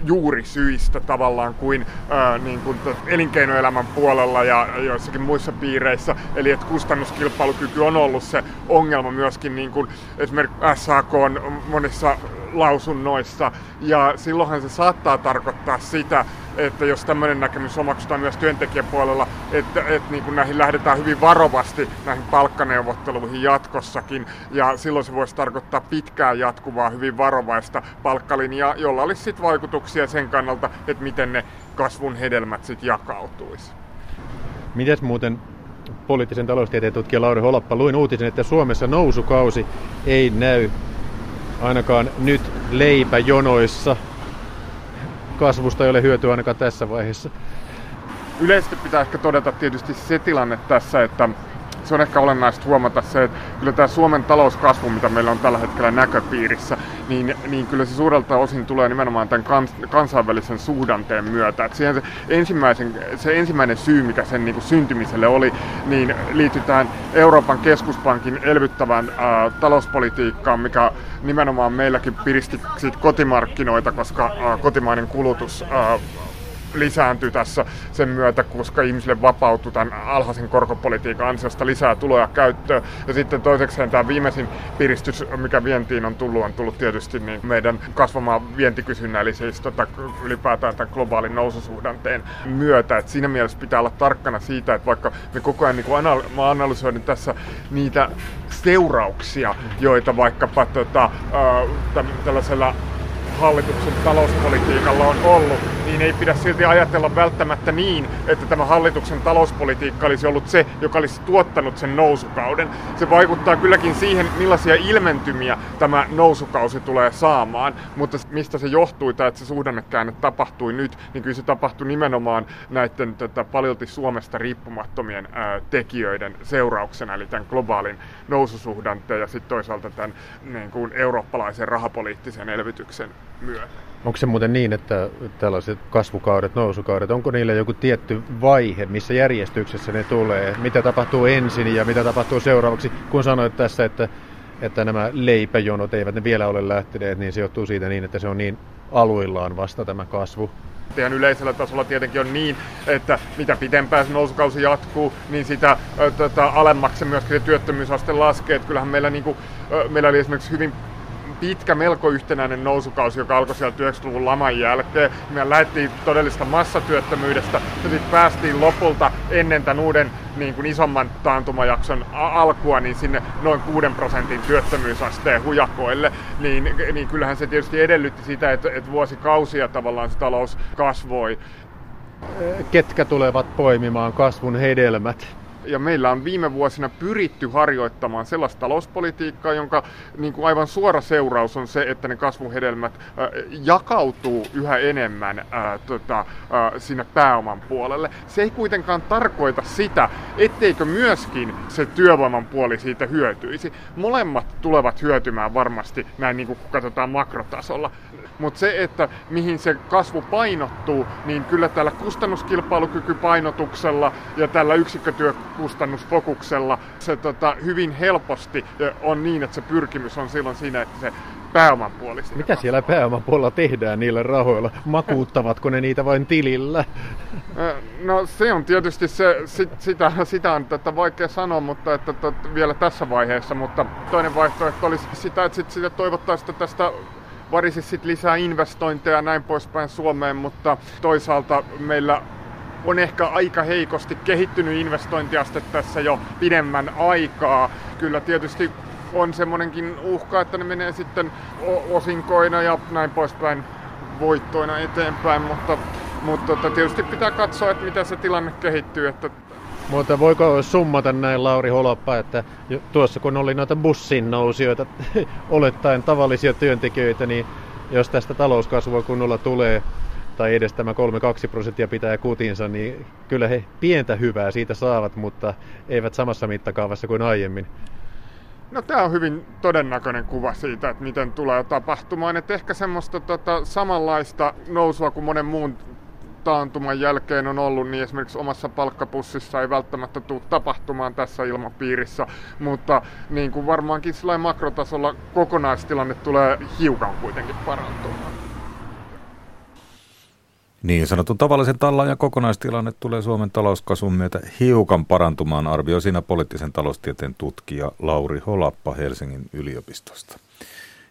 juurisyistä tavallaan kuin, ää, niin kuin elinkeinoelämän puolella ja joissakin muissa piireissä. Eli että kustannuskilpailukyky on ollut se ongelma myöskin niin kuin esimerkiksi SAK on monissa lausunnoissa. Ja silloinhan se saattaa tarkoittaa sitä, että jos tämmöinen näkemys omaksutaan myös työntekijäpuolella, että, että niin kuin näihin lähdetään hyvin varovasti näihin palkkaneuvotteluihin jatkossakin. Ja silloin se voisi tarkoittaa pitkään jatkuvaa, hyvin varovaista palkkalinjaa, jolla olisi sitten vaikutuksia sen kannalta, että miten ne kasvun hedelmät sitten jakautuisi. Mites muuten poliittisen taloustieteen tutkija Lauri Holappa luin uutisen, että Suomessa nousukausi ei näy ainakaan nyt leipäjonoissa. Kasvusta ei ole hyötyä ainakaan tässä vaiheessa. Yleisesti pitää ehkä todeta tietysti se tilanne tässä, että se on ehkä olennaista huomata se, että kyllä tämä Suomen talouskasvu, mitä meillä on tällä hetkellä näköpiirissä, niin, niin kyllä se suurelta osin tulee nimenomaan tämän kans, kansainvälisen suhdanteen myötä. Et siihen se, ensimmäisen, se ensimmäinen syy, mikä sen niin kuin syntymiselle oli, niin liittyy tähän Euroopan keskuspankin elvyttävään ää, talouspolitiikkaan, mikä nimenomaan meilläkin piristi kotimarkkinoita, koska ää, kotimainen kulutus ää, lisääntyi tässä sen myötä, koska ihmisille vapautui tämän alhaisen korkopolitiikan ansiosta lisää tuloja käyttöön. Ja sitten toisekseen tämä viimeisin piristys, mikä vientiin on tullut, on tullut tietysti niin meidän kasvamaan vientikysynnän, eli siis tota, ylipäätään tämän globaalin noususuhdanteen myötä. Et siinä mielessä pitää olla tarkkana siitä, että vaikka me koko ajan niin anal- mä analysoin tässä niitä seurauksia, joita vaikkapa tota, äh, tällaisella hallituksen talouspolitiikalla on ollut, niin ei pidä silti ajatella välttämättä niin, että tämä hallituksen talouspolitiikka olisi ollut se, joka olisi tuottanut sen nousukauden. Se vaikuttaa kylläkin siihen, millaisia ilmentymiä tämä nousukausi tulee saamaan, mutta mistä se johtui, tai että se suhdannekäänne tapahtui nyt, niin kyllä se tapahtui nimenomaan näiden tätä, paljolti Suomesta riippumattomien ää, tekijöiden seurauksena, eli tämän globaalin noususuhdanteen ja sitten toisaalta tämän niin kuin eurooppalaisen rahapoliittisen elvytyksen myötä. Onko se muuten niin, että tällaiset kasvukaudet, nousukaudet, onko niillä joku tietty vaihe, missä järjestyksessä ne tulee? Mitä tapahtuu ensin ja mitä tapahtuu seuraavaksi? Kun sanoit tässä, että, että nämä leipäjonot eivät ne vielä ole lähteneet, niin se johtuu siitä niin, että se on niin aluillaan vasta tämä kasvu. Ihan yleisellä tasolla tietenkin on niin, että mitä pitempään se nousukausi jatkuu, niin sitä tota, alemmaksi myöskin se työttömyysaste laskee. Että kyllähän meillä, niin kuin, meillä oli esimerkiksi hyvin pitkä, melko yhtenäinen nousukausi, joka alkoi sieltä 90-luvun laman jälkeen. Me lähdettiin todellista massatyöttömyydestä ja sitten päästiin lopulta ennen tämän uuden niin kuin isomman taantumajakson alkua niin sinne noin 6 prosentin työttömyysasteen hujakoille, niin, niin kyllähän se tietysti edellytti sitä, että, että vuosikausia tavallaan se talous kasvoi. Ketkä tulevat poimimaan kasvun hedelmät? Ja meillä on viime vuosina pyritty harjoittamaan sellaista talouspolitiikkaa, jonka niin kuin aivan suora seuraus on se, että ne kasvuhedelmät äh, jakautuu yhä enemmän äh, tota, äh, sinne pääoman puolelle. Se ei kuitenkaan tarkoita sitä, etteikö myöskin se työvoiman puoli siitä hyötyisi. Molemmat tulevat hyötymään varmasti näin niin kuin katsotaan makrotasolla. Mutta se, että mihin se kasvu painottuu, niin kyllä tällä kustannuskilpailukykypainotuksella ja tällä yksikkötyökustannusfokuksella se tota, hyvin helposti on niin, että se pyrkimys on silloin siinä, että se pääoman puoli. Mitä siellä pääoman puolella tehdään niillä rahoilla? Makuuttavatko ne niitä vain tilillä? No se on tietysti se, sit, sitä, sitä on tätä vaikea sanoa, mutta että, että vielä tässä vaiheessa, mutta toinen vaihtoehto olisi sitä, että sit, sitä toivottaisiin tästä varisi sit lisää investointeja ja näin poispäin Suomeen, mutta toisaalta meillä on ehkä aika heikosti kehittynyt investointiaste tässä jo pidemmän aikaa. Kyllä tietysti on semmoinenkin uhka, että ne menee sitten osinkoina ja näin poispäin voittoina eteenpäin, mutta, mutta tietysti pitää katsoa, että miten se tilanne kehittyy. Että mutta voiko summata näin Lauri Holoppa, että tuossa kun oli noita bussin nousijoita, olettaen tavallisia työntekijöitä, niin jos tästä talouskasvua kunnolla tulee, tai edes tämä 3-2 prosenttia pitää kutinsa, niin kyllä he pientä hyvää siitä saavat, mutta eivät samassa mittakaavassa kuin aiemmin. No tämä on hyvin todennäköinen kuva siitä, että miten tulee tapahtumaan. Että ehkä semmoista tota, samanlaista nousua kuin monen muun taantuman jälkeen on ollut, niin esimerkiksi omassa palkkapussissa ei välttämättä tule tapahtumaan tässä ilmapiirissä, mutta niin kuin varmaankin sillä makrotasolla kokonaistilanne tulee hiukan kuitenkin parantumaan. Niin sanotun tavallisen tallan ja kokonaistilanne tulee Suomen talouskasvun myötä hiukan parantumaan, arvioi siinä poliittisen taloustieteen tutkija Lauri Holappa Helsingin yliopistosta.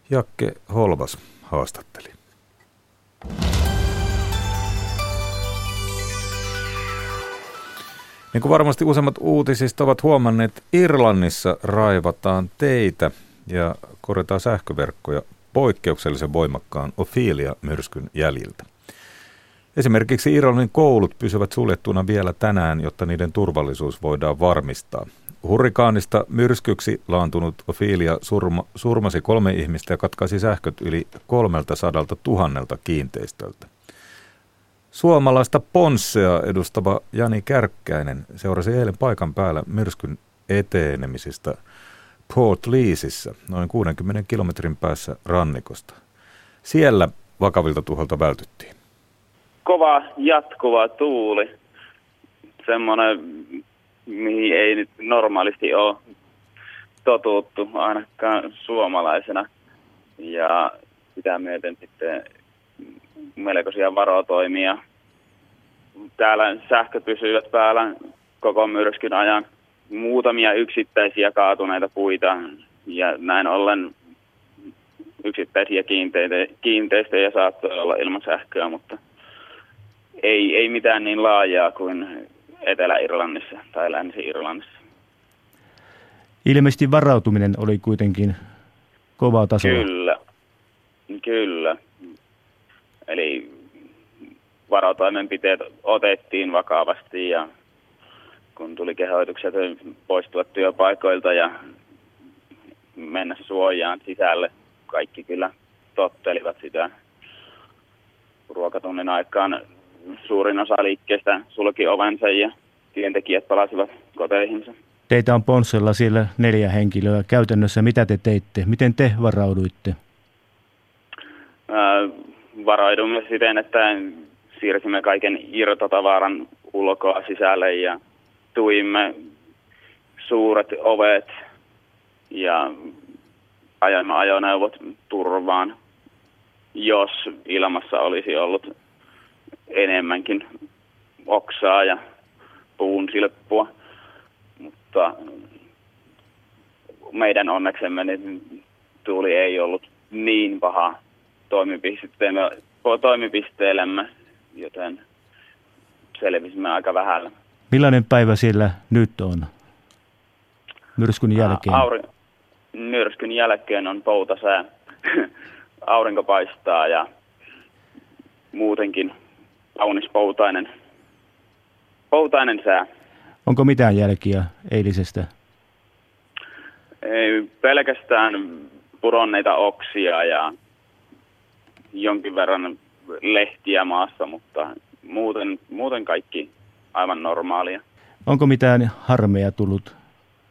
Jakke Holvas haastatteli. Niin kuin varmasti useimmat uutisista ovat huomanneet, Irlannissa raivataan teitä ja korjataan sähköverkkoja poikkeuksellisen voimakkaan Ophelia-myrskyn jäljiltä. Esimerkiksi Irlannin koulut pysyvät suljettuna vielä tänään, jotta niiden turvallisuus voidaan varmistaa. Hurrikaanista myrskyksi laantunut Ophelia surma, surmasi kolme ihmistä ja katkaisi sähköt yli 300 tuhannelta kiinteistöltä. Suomalaista Ponssea edustava Jani Kärkkäinen seurasi eilen paikan päällä myrskyn etenemisistä Port Leasissä, noin 60 kilometrin päässä rannikosta. Siellä vakavilta tuholta vältyttiin. Kova jatkuva tuuli, semmoinen, mihin ei nyt normaalisti ole totuttu ainakaan suomalaisena. Ja sitä myöten sitten melkoisia varotoimia. Täällä sähkö pysyvät päällä koko myrskyn ajan. Muutamia yksittäisiä kaatuneita puita ja näin ollen yksittäisiä kiinteistöjä saattoi olla ilman sähköä, mutta ei, ei mitään niin laajaa kuin Etelä-Irlannissa tai Länsi-Irlannissa. Ilmeisesti varautuminen oli kuitenkin kova taso. Kyllä, kyllä. Eli varotoimenpiteet otettiin vakavasti ja kun tuli kehoitukset poistua työpaikoilta ja mennä suojaan sisälle, kaikki kyllä tottelivat sitä ruokatunnin aikaan. Suurin osa liikkeestä sulki ovensa ja työntekijät palasivat koteihinsa. Teitä on Ponssella siellä neljä henkilöä. Käytännössä mitä te teitte? Miten te varauduitte? Ää, varaudumme siten, että siirsimme kaiken irtotavaran ulkoa sisälle ja tuimme suuret ovet ja ajamme ajoneuvot turvaan, jos ilmassa olisi ollut enemmänkin oksaa ja puun silppua. Mutta meidän onneksemme niin tuuli ei ollut niin paha toimipisteellämme, joten selvisimme aika vähällä. Millainen päivä siellä nyt on myrskyn jälkeen? Auri, myrskyn jälkeen on poutasää. Aurinko paistaa ja muutenkin kaunis poutainen, poutainen sää. Onko mitään jälkiä eilisestä? Ei, pelkästään pudonneita oksia ja jonkin verran lehtiä maassa, mutta muuten, muuten kaikki aivan normaalia. Onko mitään harmeja tullut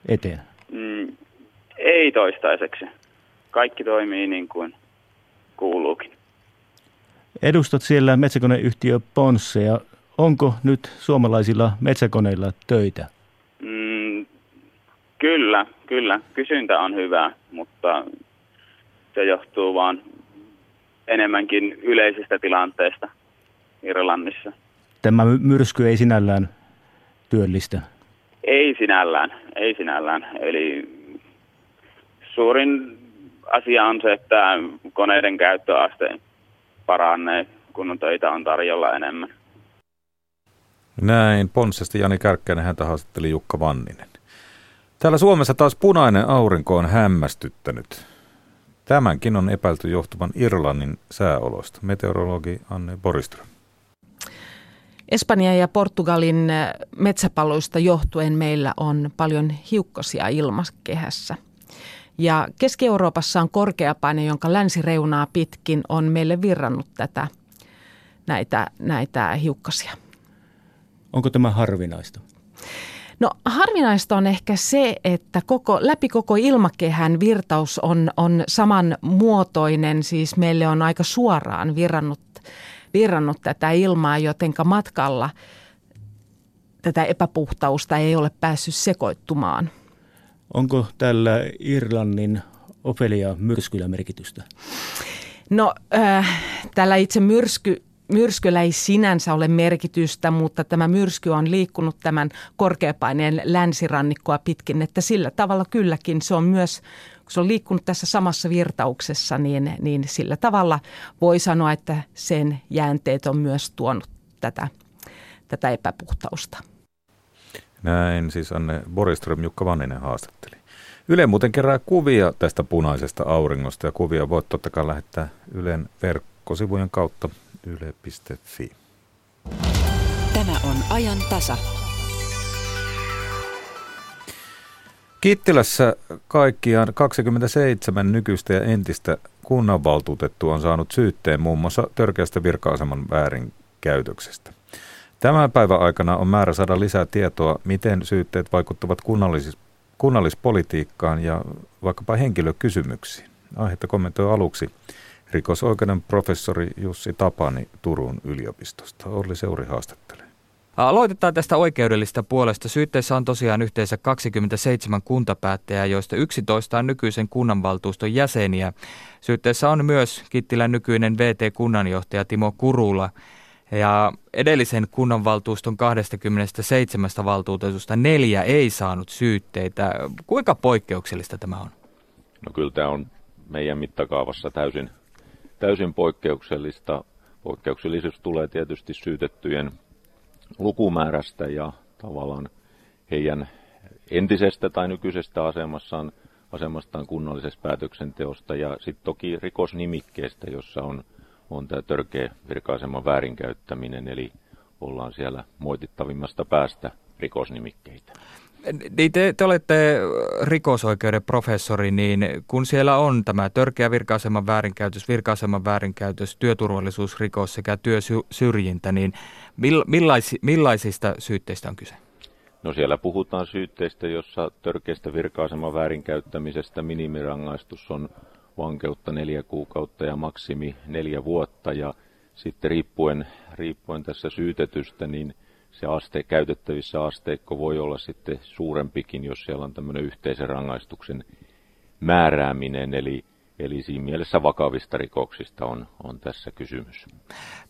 eteen? Mm, ei toistaiseksi. Kaikki toimii niin kuin kuuluukin. Edustat siellä metsäkoneyhtiö ja Onko nyt suomalaisilla metsäkoneilla töitä? Mm, kyllä, kyllä. Kysyntä on hyvä, mutta se johtuu vaan enemmänkin yleisestä tilanteesta Irlannissa. Tämä myrsky ei sinällään työllistä? Ei sinällään, ei sinällään. Eli suurin asia on se, että koneiden käyttöaste paranee, kun töitä on tarjolla enemmän. Näin, Ponssesta Jani Kärkkäinen, häntä haastatteli Jukka Vanninen. Täällä Suomessa taas punainen aurinko on hämmästyttänyt. Tämänkin on epäilty johtuvan Irlannin sääoloista. Meteorologi Anne Boriström. Espanjan ja Portugalin metsäpaloista johtuen meillä on paljon hiukkasia ilmakehässä. Ja Keski-Euroopassa on korkeapaine, jonka länsireunaa pitkin on meille virrannut tätä, näitä, näitä hiukkasia. Onko tämä harvinaista? No harvinaista on ehkä se, että koko, läpi koko ilmakehän virtaus on, on samanmuotoinen, siis meille on aika suoraan virrannut, virrannut tätä ilmaa, jotenka matkalla tätä epäpuhtausta ei ole päässyt sekoittumaan. Onko tällä Irlannin Ofelia myrskyllä merkitystä? No äh, tällä itse myrsky myrskyllä ei sinänsä ole merkitystä, mutta tämä myrsky on liikkunut tämän korkeapaineen länsirannikkoa pitkin, että sillä tavalla kylläkin se on myös, kun se on liikkunut tässä samassa virtauksessa, niin, niin sillä tavalla voi sanoa, että sen jäänteet on myös tuonut tätä, tätä epäpuhtausta. Näin siis Anne Boriström Jukka Vanninen haastatteli. Yle muuten kerää kuvia tästä punaisesta auringosta ja kuvia voit totta kai lähettää Ylen verkkosivujen kautta yle.fi. Tämä on ajan tasa. Kittilässä kaikkiaan 27 nykyistä ja entistä kunnanvaltuutettua on saanut syytteen muun muassa törkeästä virka-aseman väärinkäytöksestä. Tämän päivän aikana on määrä saada lisää tietoa, miten syytteet vaikuttavat kunnallis- kunnallispolitiikkaan ja vaikkapa henkilökysymyksiin. Aihetta kommentoi aluksi rikosoikeuden professori Jussi Tapani Turun yliopistosta. Olli Seuri haastattelee. Aloitetaan tästä oikeudellista puolesta. Syytteessä on tosiaan yhteensä 27 kuntapäättäjää, joista 11 on nykyisen kunnanvaltuuston jäseniä. Syytteessä on myös Kittilän nykyinen VT-kunnanjohtaja Timo Kurula. Ja edellisen kunnanvaltuuston 27 valtuutetusta neljä ei saanut syytteitä. Kuinka poikkeuksellista tämä on? No kyllä tämä on meidän mittakaavassa täysin täysin poikkeuksellista. Poikkeuksellisuus tulee tietysti syytettyjen lukumäärästä ja tavallaan heidän entisestä tai nykyisestä asemassaan, asemastaan kunnallisesta päätöksenteosta ja sitten toki rikosnimikkeestä, jossa on, on tämä törkeä virkaiseman väärinkäyttäminen, eli ollaan siellä moitittavimmasta päästä rikosnimikkeitä. Niin te, te olette rikosoikeuden professori, niin kun siellä on tämä törkeä virkaiseman väärinkäytös, virkaiseman väärinkäytös, työturvallisuusrikos sekä työsyrjintä, niin millaisi, millaisista syytteistä on kyse? No siellä puhutaan syytteistä, jossa törkeästä virkaiseman väärinkäyttämisestä minimirangaistus on vankeutta neljä kuukautta ja maksimi neljä vuotta ja sitten riippuen, riippuen tässä syytetystä, niin se aste, käytettävissä asteikko voi olla sitten suurempikin, jos siellä on tämmöinen yhteisen rangaistuksen määrääminen, eli, eli siinä mielessä vakavista rikoksista on, on tässä kysymys.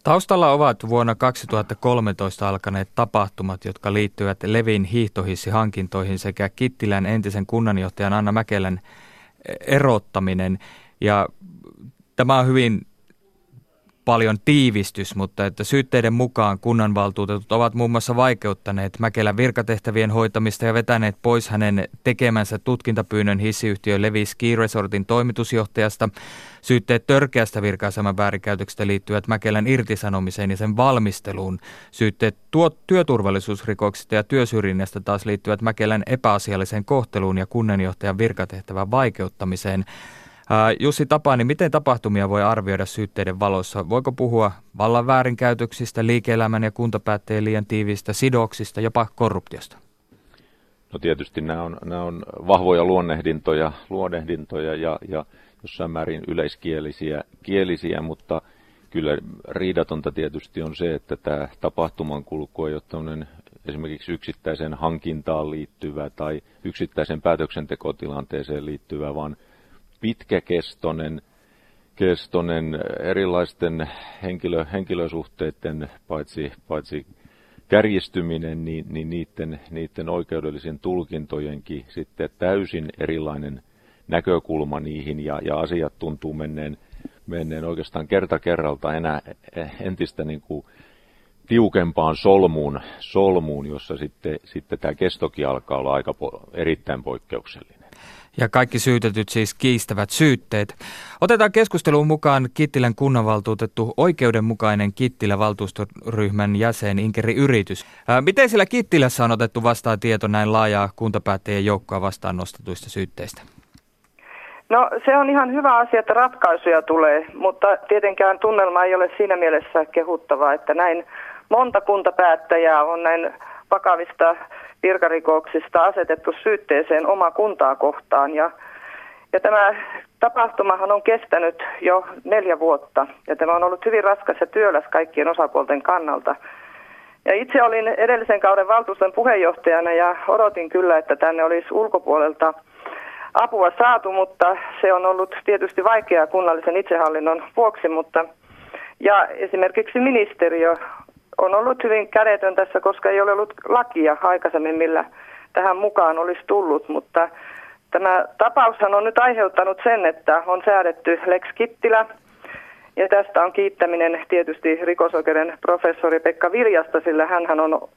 Taustalla ovat vuonna 2013 alkaneet tapahtumat, jotka liittyvät Levin hiihtohissihankintoihin sekä Kittilän entisen kunnanjohtajan Anna Mäkelän erottaminen. Ja tämä on hyvin paljon tiivistys, mutta että syytteiden mukaan kunnanvaltuutetut ovat muun muassa vaikeuttaneet Mäkelän virkatehtävien hoitamista ja vetäneet pois hänen tekemänsä tutkintapyynnön hissiyhtiö Levi Ski Resortin toimitusjohtajasta. Syytteet törkeästä virkaiseman väärinkäytöksestä liittyvät Mäkelän irtisanomiseen ja sen valmisteluun. Syytteet tuo työturvallisuusrikoksista ja työsyrjinnästä taas liittyvät Mäkelän epäasialliseen kohteluun ja kunnanjohtajan virkatehtävän vaikeuttamiseen. Jussi Tapani, miten tapahtumia voi arvioida syytteiden valossa? Voiko puhua vallan väärinkäytöksistä, liike-elämän ja kuntapäättäjien liian tiivistä sidoksista, jopa korruptiosta? No tietysti nämä on, nämä on vahvoja luonnehdintoja, luonnehdintoja ja, ja jossain määrin yleiskielisiä, kielisiä, mutta kyllä riidatonta tietysti on se, että tämä tapahtuman kulku ei ole esimerkiksi yksittäisen hankintaan liittyvä tai yksittäisen päätöksentekotilanteeseen liittyvä, vaan pitkäkestoinen kestonen erilaisten henkilö, henkilösuhteiden paitsi, paitsi kärjistyminen, niin, niin niiden, niiden oikeudellisen tulkintojenkin sitten täysin erilainen näkökulma niihin ja, ja asiat tuntuu menneen, menneen oikeastaan kerta kerralta enää entistä niin kuin tiukempaan solmuun, solmuun jossa sitten, sitten tämä kestokin alkaa olla aika po- erittäin poikkeuksellinen. Ja kaikki syytetyt siis kiistävät syytteet. Otetaan keskusteluun mukaan Kittilän kunnanvaltuutettu oikeudenmukainen Kittilä valtuustoryhmän jäsen Inkeri Yritys. Ää, miten sillä Kittilässä on otettu vastaan tieto näin laajaa kuntapäättäjien joukkoa vastaan nostetuista syytteistä? No se on ihan hyvä asia, että ratkaisuja tulee, mutta tietenkään tunnelma ei ole siinä mielessä kehuttava, että näin monta kuntapäättäjää on näin vakavista virkarikoksista asetettu syytteeseen oma kuntaa kohtaan. Ja, ja tämä tapahtumahan on kestänyt jo neljä vuotta ja tämä on ollut hyvin raskas ja työläs kaikkien osapuolten kannalta. Ja itse olin edellisen kauden valtuuston puheenjohtajana ja odotin kyllä, että tänne olisi ulkopuolelta apua saatu, mutta se on ollut tietysti vaikeaa kunnallisen itsehallinnon vuoksi, mutta ja esimerkiksi ministeriö on ollut hyvin kädetön tässä, koska ei ole ollut lakia aikaisemmin, millä tähän mukaan olisi tullut, mutta tämä tapaushan on nyt aiheuttanut sen, että on säädetty Lex Kittilä, ja tästä on kiittäminen tietysti rikosoikeuden professori Pekka Viljasta, sillä hän on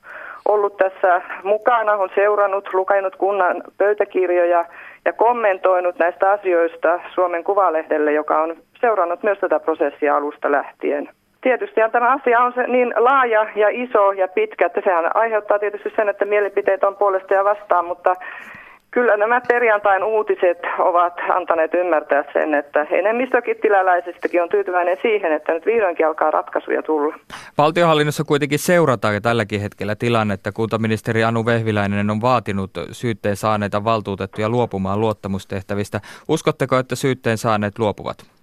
ollut tässä mukana, on seurannut, lukenut kunnan pöytäkirjoja ja kommentoinut näistä asioista Suomen Kuvalehdelle, joka on seurannut myös tätä prosessia alusta lähtien. Tietysti tämä asia on se niin laaja ja iso ja pitkä, että sehän aiheuttaa tietysti sen, että mielipiteet on puolesta ja vastaan, mutta Kyllä nämä perjantain uutiset ovat antaneet ymmärtää sen, että enemmistö kittiläläisistäkin on tyytyväinen siihen, että nyt vihdoinkin alkaa ratkaisuja tulla. Valtiohallinnossa kuitenkin seurataan tälläkin hetkellä tilannetta. Kuntaministeri Anu Vehviläinen on vaatinut syytteen saaneita valtuutettuja luopumaan luottamustehtävistä. Uskotteko, että syytteen saaneet luopuvat?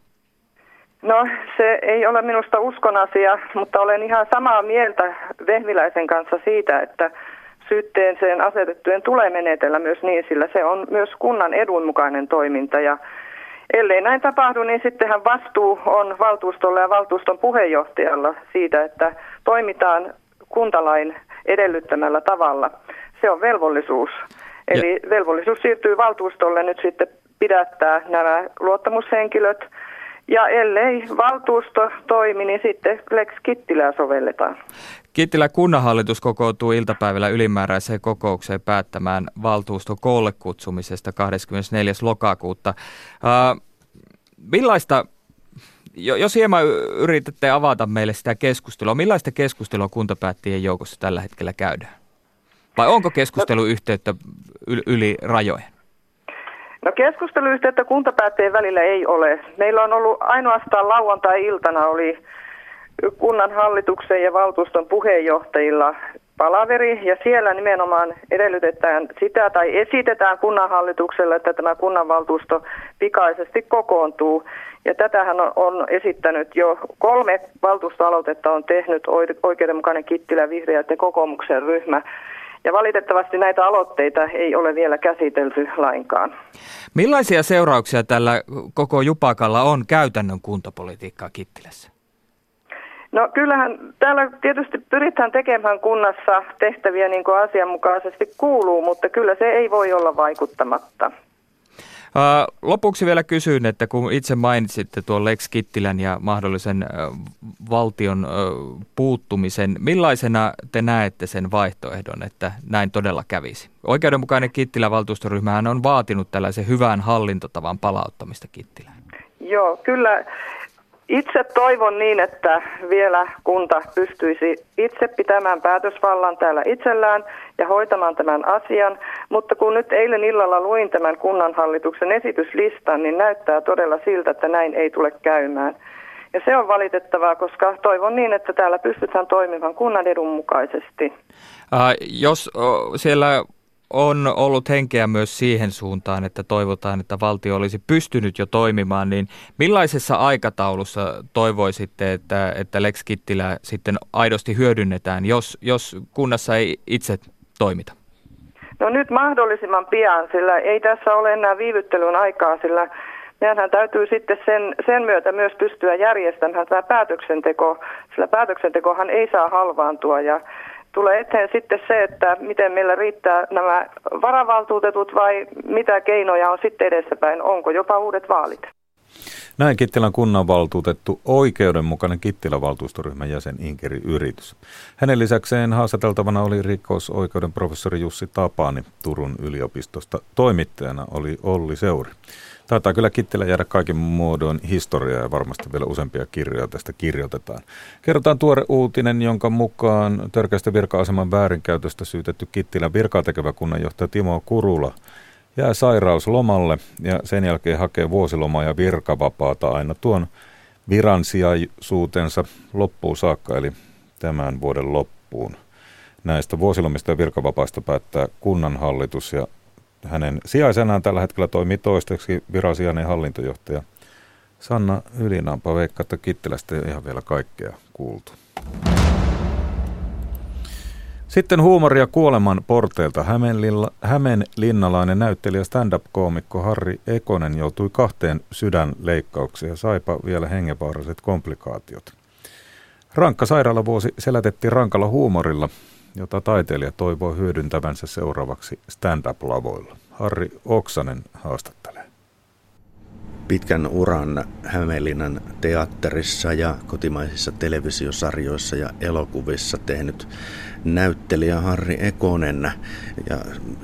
No se ei ole minusta uskon asia, mutta olen ihan samaa mieltä Vehviläisen kanssa siitä, että syytteeseen asetettujen tulee menetellä myös niin, sillä se on myös kunnan edun mukainen toiminta ja ellei näin tapahdu, niin sittenhän vastuu on valtuustolla ja valtuuston puheenjohtajalla siitä, että toimitaan kuntalain edellyttämällä tavalla. Se on velvollisuus. Eli ja. velvollisuus siirtyy valtuustolle nyt sitten pidättää nämä luottamushenkilöt – ja ellei valtuusto toimi, niin sitten Lex Kittilää sovelletaan. Kittilä kunnanhallitus kokoutuu iltapäivällä ylimääräiseen kokoukseen päättämään valtuusto koolle kutsumisesta 24. lokakuuta. Uh, millaista jos hieman yritätte avata meille sitä keskustelua, millaista keskustelua kuntapäättäjien joukossa tällä hetkellä käydään? Vai onko keskusteluyhteyttä yli rajojen? No keskusteluyhteyttä kuntapäättäjien välillä ei ole. Meillä on ollut ainoastaan lauantai-iltana oli kunnan hallituksen ja valtuuston puheenjohtajilla palaveri ja siellä nimenomaan edellytetään sitä tai esitetään kunnanhallitukselle, että tämä kunnanvaltuusto pikaisesti kokoontuu. Ja tätähän on esittänyt jo kolme valtuustoaloitetta on tehnyt oikeudenmukainen Kittilä, Vihreät ja kokoomuksen ryhmä. Ja valitettavasti näitä aloitteita ei ole vielä käsitelty lainkaan. Millaisia seurauksia tällä koko Jupakalla on käytännön kuntapolitiikkaa Kittilässä? No kyllähän täällä tietysti pyritään tekemään kunnassa tehtäviä niin kuin asianmukaisesti kuuluu, mutta kyllä se ei voi olla vaikuttamatta. Lopuksi vielä kysyn, että kun itse mainitsitte tuon Lex Kittilän ja mahdollisen valtion puuttumisen, millaisena te näette sen vaihtoehdon, että näin todella kävisi? Oikeudenmukainen Kittilän valtuustoryhmähän on vaatinut tällaisen hyvän hallintotavan palauttamista Kittilään. Joo, kyllä itse toivon niin, että vielä kunta pystyisi itse pitämään päätösvallan täällä itsellään ja hoitamaan tämän asian, mutta kun nyt eilen illalla luin tämän kunnanhallituksen esityslistan, niin näyttää todella siltä, että näin ei tule käymään. Ja se on valitettavaa, koska toivon niin, että täällä pystytään toimimaan kunnan edun mukaisesti. Äh, jos siellä on ollut henkeä myös siihen suuntaan, että toivotaan, että valtio olisi pystynyt jo toimimaan, niin millaisessa aikataulussa toivoisitte, että, että Lex Kittilä sitten aidosti hyödynnetään, jos, jos kunnassa ei itse toimita? No nyt mahdollisimman pian, sillä ei tässä ole enää viivyttelyn aikaa, sillä meidän täytyy sitten sen, sen myötä myös pystyä järjestämään tämä päätöksenteko, sillä päätöksentekohan ei saa halvaantua ja tulee eteen sitten se, että miten meillä riittää nämä varavaltuutetut vai mitä keinoja on sitten edessäpäin, onko jopa uudet vaalit. Näin Kittilän kunnanvaltuutettu oikeudenmukainen Kittilän valtuustoryhmän jäsen Inkeri Yritys. Hänen lisäkseen haastateltavana oli rikosoikeuden professori Jussi Tapani Turun yliopistosta. Toimittajana oli Olli Seuri. Taitaa kyllä Kittilä jäädä kaikin muodoin historiaa ja varmasti vielä useampia kirjoja tästä kirjoitetaan. Kerrotaan tuore uutinen, jonka mukaan törkeästä virka-aseman väärinkäytöstä syytetty Kittilän virkaa tekevä kunnanjohtaja Timo Kurula jää sairauslomalle ja sen jälkeen hakee vuosilomaa ja virkavapaata aina tuon viransijaisuutensa loppuun saakka, eli tämän vuoden loppuun. Näistä vuosilomista ja virkavapaista päättää kunnanhallitus ja hänen sijaisenaan tällä hetkellä toimii toistaiseksi virasijainen hallintojohtaja Sanna Ylinampa. Veikka, että Kittilästä ei ihan vielä kaikkea kuultu. Sitten huumoria kuoleman porteilta. Hämeenlinnalainen näyttelijä stand-up-koomikko Harri Ekonen joutui kahteen sydänleikkaukseen ja saipa vielä hengenvaaralliset komplikaatiot. Rankka sairaalavuosi selätettiin rankalla huumorilla jota taiteilija toivoo hyödyntävänsä seuraavaksi stand-up-lavoilla. Harri Oksanen haastattelee. Pitkän uran Hämeenlinnan teatterissa ja kotimaisissa televisiosarjoissa ja elokuvissa tehnyt näyttelijä Harri Ekonen. Ja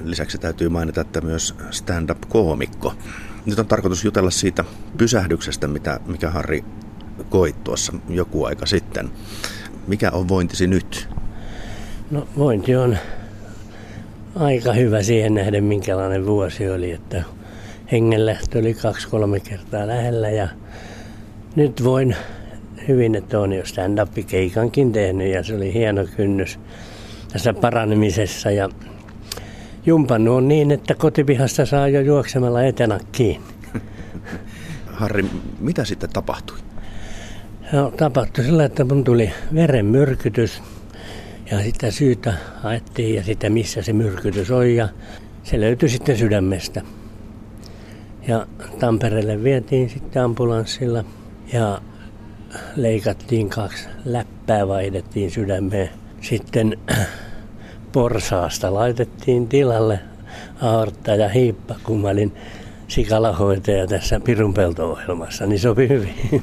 lisäksi täytyy mainita, että myös stand-up-koomikko. Nyt on tarkoitus jutella siitä pysähdyksestä, mitä, mikä Harri koit tuossa joku aika sitten. Mikä on vointisi nyt? No vointi on aika hyvä siihen nähden, minkälainen vuosi oli, että hengenlähtö oli kaksi-kolme kertaa lähellä ja nyt voin hyvin, että on jo stand-up-keikankin tehnyt ja se oli hieno kynnys tässä paranemisessa ja jumpannut on niin, että kotipihasta saa jo juoksemalla etenakkiin. Harri, mitä sitten tapahtui? No, tapahtui sillä, että mun tuli verenmyrkytys ja sitä syytä haettiin ja sitä missä se myrkytys on ja se löytyi sitten sydämestä. Ja Tampereelle vietiin sitten ambulanssilla ja leikattiin kaksi läppää, vaihdettiin sydämeen. Sitten porsaasta laitettiin tilalle aortta ja hiippa, kun mä olin sikalahoitaja tässä Pirunpelto-ohjelmassa, niin sopi hyvin.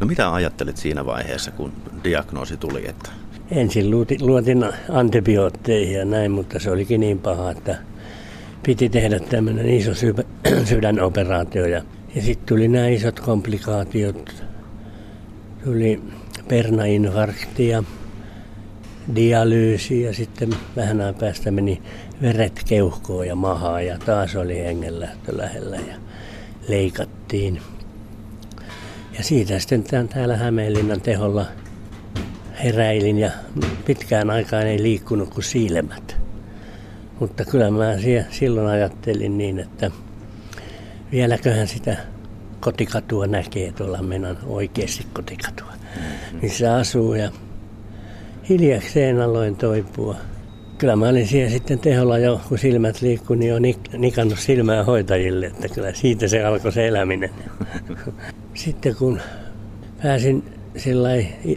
No mitä ajattelit siinä vaiheessa, kun diagnoosi tuli, että ensin luotin antibiootteihin ja näin, mutta se olikin niin paha, että piti tehdä tämmöinen iso sydänoperaatio ja Ja sitten tuli nämä isot komplikaatiot. Tuli pernainfarkti ja dialyysi ja sitten vähän ajan päästä meni veret keuhkoon ja mahaan ja taas oli hengenlähtö lähellä ja leikattiin. Ja siitä sitten täällä Hämeenlinnan teholla heräilin ja pitkään aikaan ei liikkunut kuin silmät. Mutta kyllä mä silloin ajattelin niin, että vieläköhän sitä kotikatua näkee tuolla meidän oikeasti kotikatua, missä asuu ja hiljakseen aloin toipua. Kyllä mä olin siellä sitten teholla jo, kun silmät liikkui, niin jo nikannut silmää hoitajille, että kyllä siitä se alkoi se eläminen. Sitten kun pääsin sillä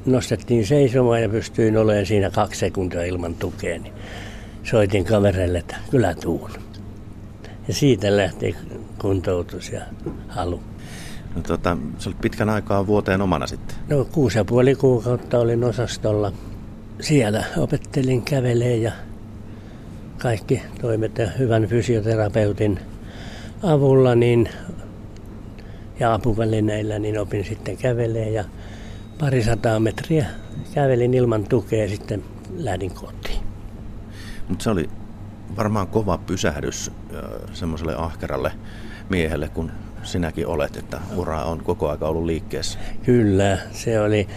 nostettiin seisomaan ja pystyin olemaan siinä kaksi sekuntia ilman tukea, niin soitin kavereille, että kyllä tuun. Ja siitä lähti kuntoutus ja halu. No, tota, se oli pitkän aikaa vuoteen omana sitten. No kuusi ja puoli kuukautta olin osastolla. Siellä opettelin kävelee ja kaikki toimet ja hyvän fysioterapeutin avulla niin, ja apuvälineillä niin opin sitten kävelee ja pari sataa metriä kävelin ilman tukea ja sitten lähdin kotiin. Mutta se oli varmaan kova pysähdys semmoiselle ahkeralle miehelle, kun sinäkin olet, että ura on koko aika ollut liikkeessä. Kyllä, se oli,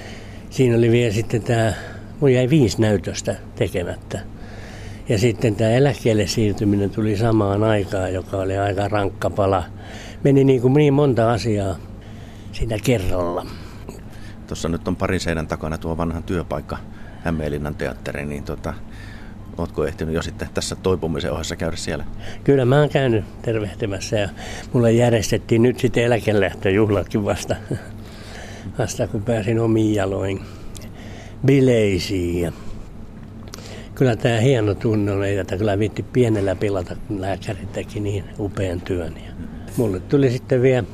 siinä oli vielä sitten tämä, mun jäi viisi näytöstä tekemättä. Ja sitten tämä eläkkeelle siirtyminen tuli samaan aikaan, joka oli aika rankka pala. Meni niin, kuin niin monta asiaa siinä kerralla. Tuossa nyt on parin seinän takana tuo vanha työpaikka Hämeenlinnan teatteri, niin tota, Oletko ehtinyt jo sitten tässä toipumisen ohessa käydä siellä? Kyllä mä oon käynyt tervehtimässä ja mulle järjestettiin nyt sitten eläkelähtöjuhlatkin vasta, vasta kun pääsin omiin jaloin bileisiin. Ja kyllä tämä hieno tunne oli, että kyllä viitti pienellä pilata, kun lääkäri teki niin upean työn. Ja mulle tuli sitten vielä,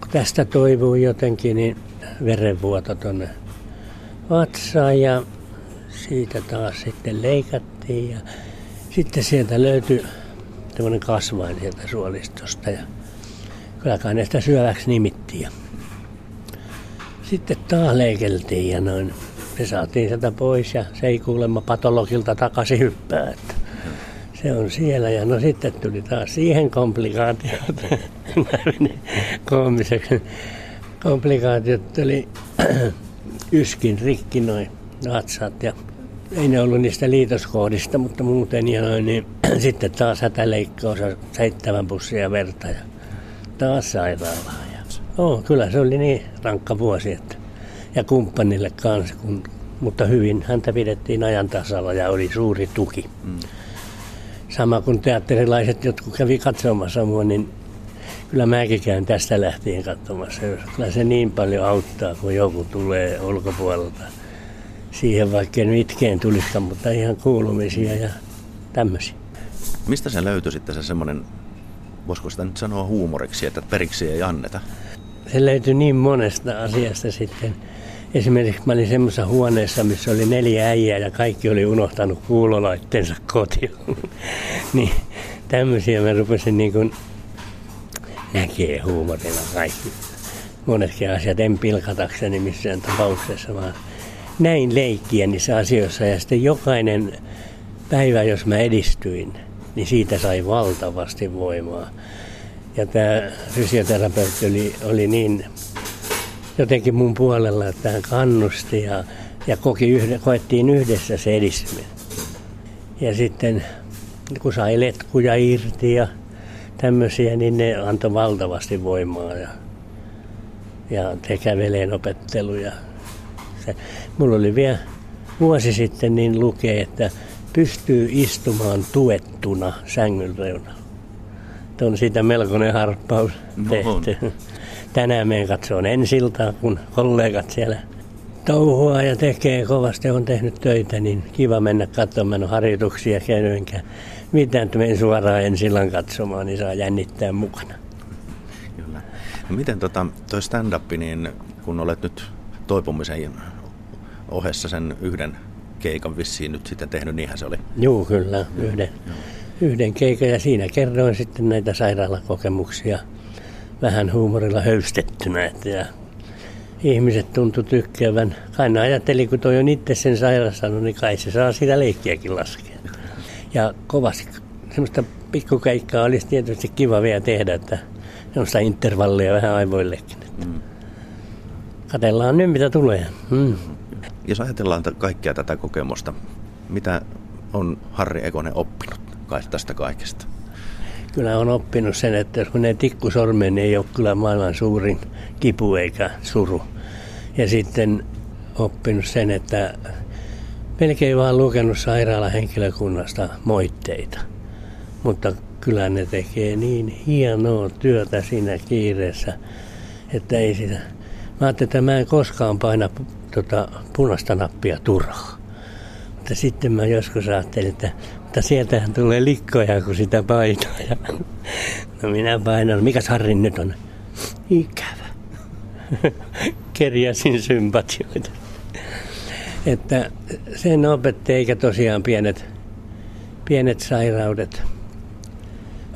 kun tästä toivui jotenkin, niin verenvuoto tuonne vatsaan ja siitä taas sitten leikattiin ja sitten sieltä löytyi tämmöinen kasvain sieltä suolistosta ja kyllä kai ne sitä syöväksi nimittiin. Ja sitten taas leikeltiin ja noin. Se saatiin sieltä pois ja se ei kuulemma patologilta takaisin hyppää. Että se on siellä ja no sitten tuli taas siihen komplikaatiot. Koomiseksi. Komplikaatiot oli yskin rikki noin natsat ja ei ne ollut niistä liitoskohdista, mutta muuten ja noin, niin sitten taas hätäleikkaus ja seitsemän pussia verta ja taas sairaalaan. Ja, oh, kyllä se oli niin rankka vuosi, että, ja kumppanille kanssa, kun, mutta hyvin häntä pidettiin ajan tasalla ja oli suuri tuki. Mm. Sama kuin teatterilaiset, jotka kävi katsomassa mua, niin kyllä mäkin käyn tästä lähtien katsomassa. Kyllä se niin paljon auttaa, kun joku tulee ulkopuolelta siihen, vaikka en itkeen tulisikaan, mutta ihan kuulumisia ja tämmöisiä. Mistä se löytyi sitten se semmoinen, voisiko sitä nyt sanoa huumoriksi, että periksi ei anneta? Se löytyi niin monesta asiasta sitten. Esimerkiksi mä olin semmoisessa huoneessa, missä oli neljä äijää ja kaikki oli unohtanut kuulolaitteensa kotiin. niin tämmöisiä mä rupesin niin kuin näkee huumorina kaikki. Monetkin asiat en pilkatakseni missään tapauksessa, vaan näin leikkiä niissä asioissa ja sitten jokainen päivä, jos mä edistyin, niin siitä sai valtavasti voimaa. Ja tämä fysioterapeutti oli, oli niin jotenkin mun puolella, että hän kannusti ja, ja koki yhde, koettiin yhdessä se edistyminen. Ja sitten kun sai letkuja irti ja tämmöisiä, niin ne antoi valtavasti voimaa ja, ja te käveleen opetteluja että mulla oli vielä vuosi sitten niin lukee, että pystyy istumaan tuettuna sängyn reunalla. On siitä melkoinen harppaus no tehty. On. Tänään meidän katsoa ensiltaa, kun kollegat siellä touhua ja tekee kovasti, on tehnyt töitä, niin kiva mennä katsomaan harjoituksia käynyt, enkä mitään, että menen suoraan ensillan katsomaan, niin saa jännittää mukana. Kyllä. No miten tota, toi stand-up, niin kun olet nyt toipumisen ohessa sen yhden keikan vissiin nyt sitten tehnyt, niinhän se oli. Joo, kyllä, yhden, yhden keikan ja siinä kerroin sitten näitä sairaalakokemuksia vähän huumorilla höystettynä. Että ja ihmiset tuntu tykkäävän. Kai ne ajatteli, kun toi on itse sen sairastunut, niin kai se saa sitä leikkiäkin laskea. Ja kovasti semmoista pikkukeikkaa olisi tietysti kiva vielä tehdä, että semmoista intervallia vähän aivoillekin. Mm. Katellaan nyt, mitä tulee. Mm. Jos ajatellaan kaikkea tätä kokemusta, mitä on Harri Ekonen oppinut tästä kaikesta? Kyllä on oppinut sen, että jos menee tikku sormeen, niin ei ole kyllä maailman suurin kipu eikä suru. Ja sitten oppinut sen, että melkein vaan lukenut sairaalahenkilökunnasta moitteita. Mutta kyllä ne tekee niin hienoa työtä siinä kiireessä, että ei sitä... Mä ajattelin, että mä en koskaan paina tota, punaista nappia turhaa. Mutta sitten mä joskus ajattelin, että mutta sieltähän tulee likkoja, kun sitä painaa. No minä painan. Mikäs Harrin nyt on? Ikävä. Kerjäsin sympatioita. Että sen opetti, eikä tosiaan pienet, pienet sairaudet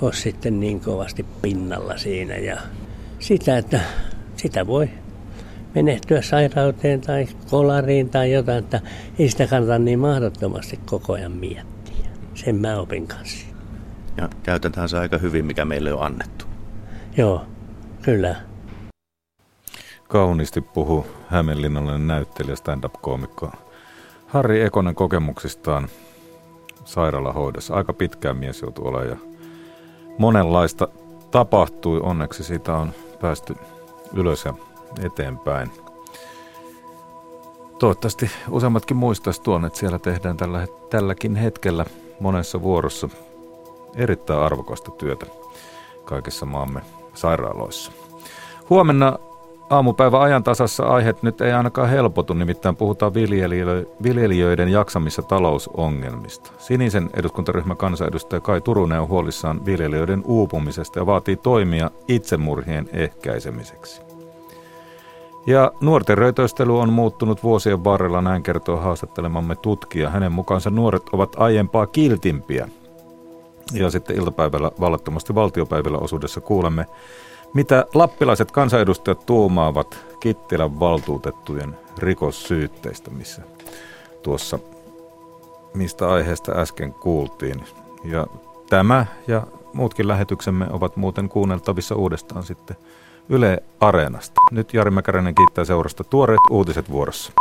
ole sitten niin kovasti pinnalla siinä. Ja sitä, että sitä voi menehtyä sairauteen tai kolariin tai jotain, että ei sitä kannata niin mahdottomasti koko ajan miettiä. Sen mä opin kanssa. Ja käytetään se aika hyvin, mikä meille on annettu. Joo, kyllä. Kauniisti puhuu Hämeenlinnalainen näyttelijä stand-up-koomikko Harri Ekonen kokemuksistaan sairaalahoidossa. Aika pitkään mies joutui olemaan ja monenlaista tapahtui. Onneksi siitä on päästy ylös ja eteenpäin. Toivottavasti useammatkin muistaisi tuon, että siellä tehdään tällä, tälläkin hetkellä monessa vuorossa erittäin arvokasta työtä kaikissa maamme sairaaloissa. Huomenna aamupäivä ajan tasassa aiheet nyt ei ainakaan helpotu, nimittäin puhutaan viljelijöiden jaksamissa talousongelmista. Sinisen eduskuntaryhmän kansanedustaja Kai Turunen on huolissaan viljelijöiden uupumisesta ja vaatii toimia itsemurhien ehkäisemiseksi. Ja nuorten röytöistely on muuttunut vuosien varrella, näin kertoo haastattelemamme tutkija. Hänen mukaansa nuoret ovat aiempaa kiltimpiä. Ja sitten iltapäivällä vallattomasti valtiopäivällä osuudessa kuulemme, mitä lappilaiset kansanedustajat tuumaavat Kittilän valtuutettujen rikossyytteistä, missä tuossa mistä aiheesta äsken kuultiin. Ja tämä ja muutkin lähetyksemme ovat muuten kuunneltavissa uudestaan sitten Yle Areenasta. Nyt Jari Mäkäräinen kiittää seurasta tuoreet uutiset vuorossa.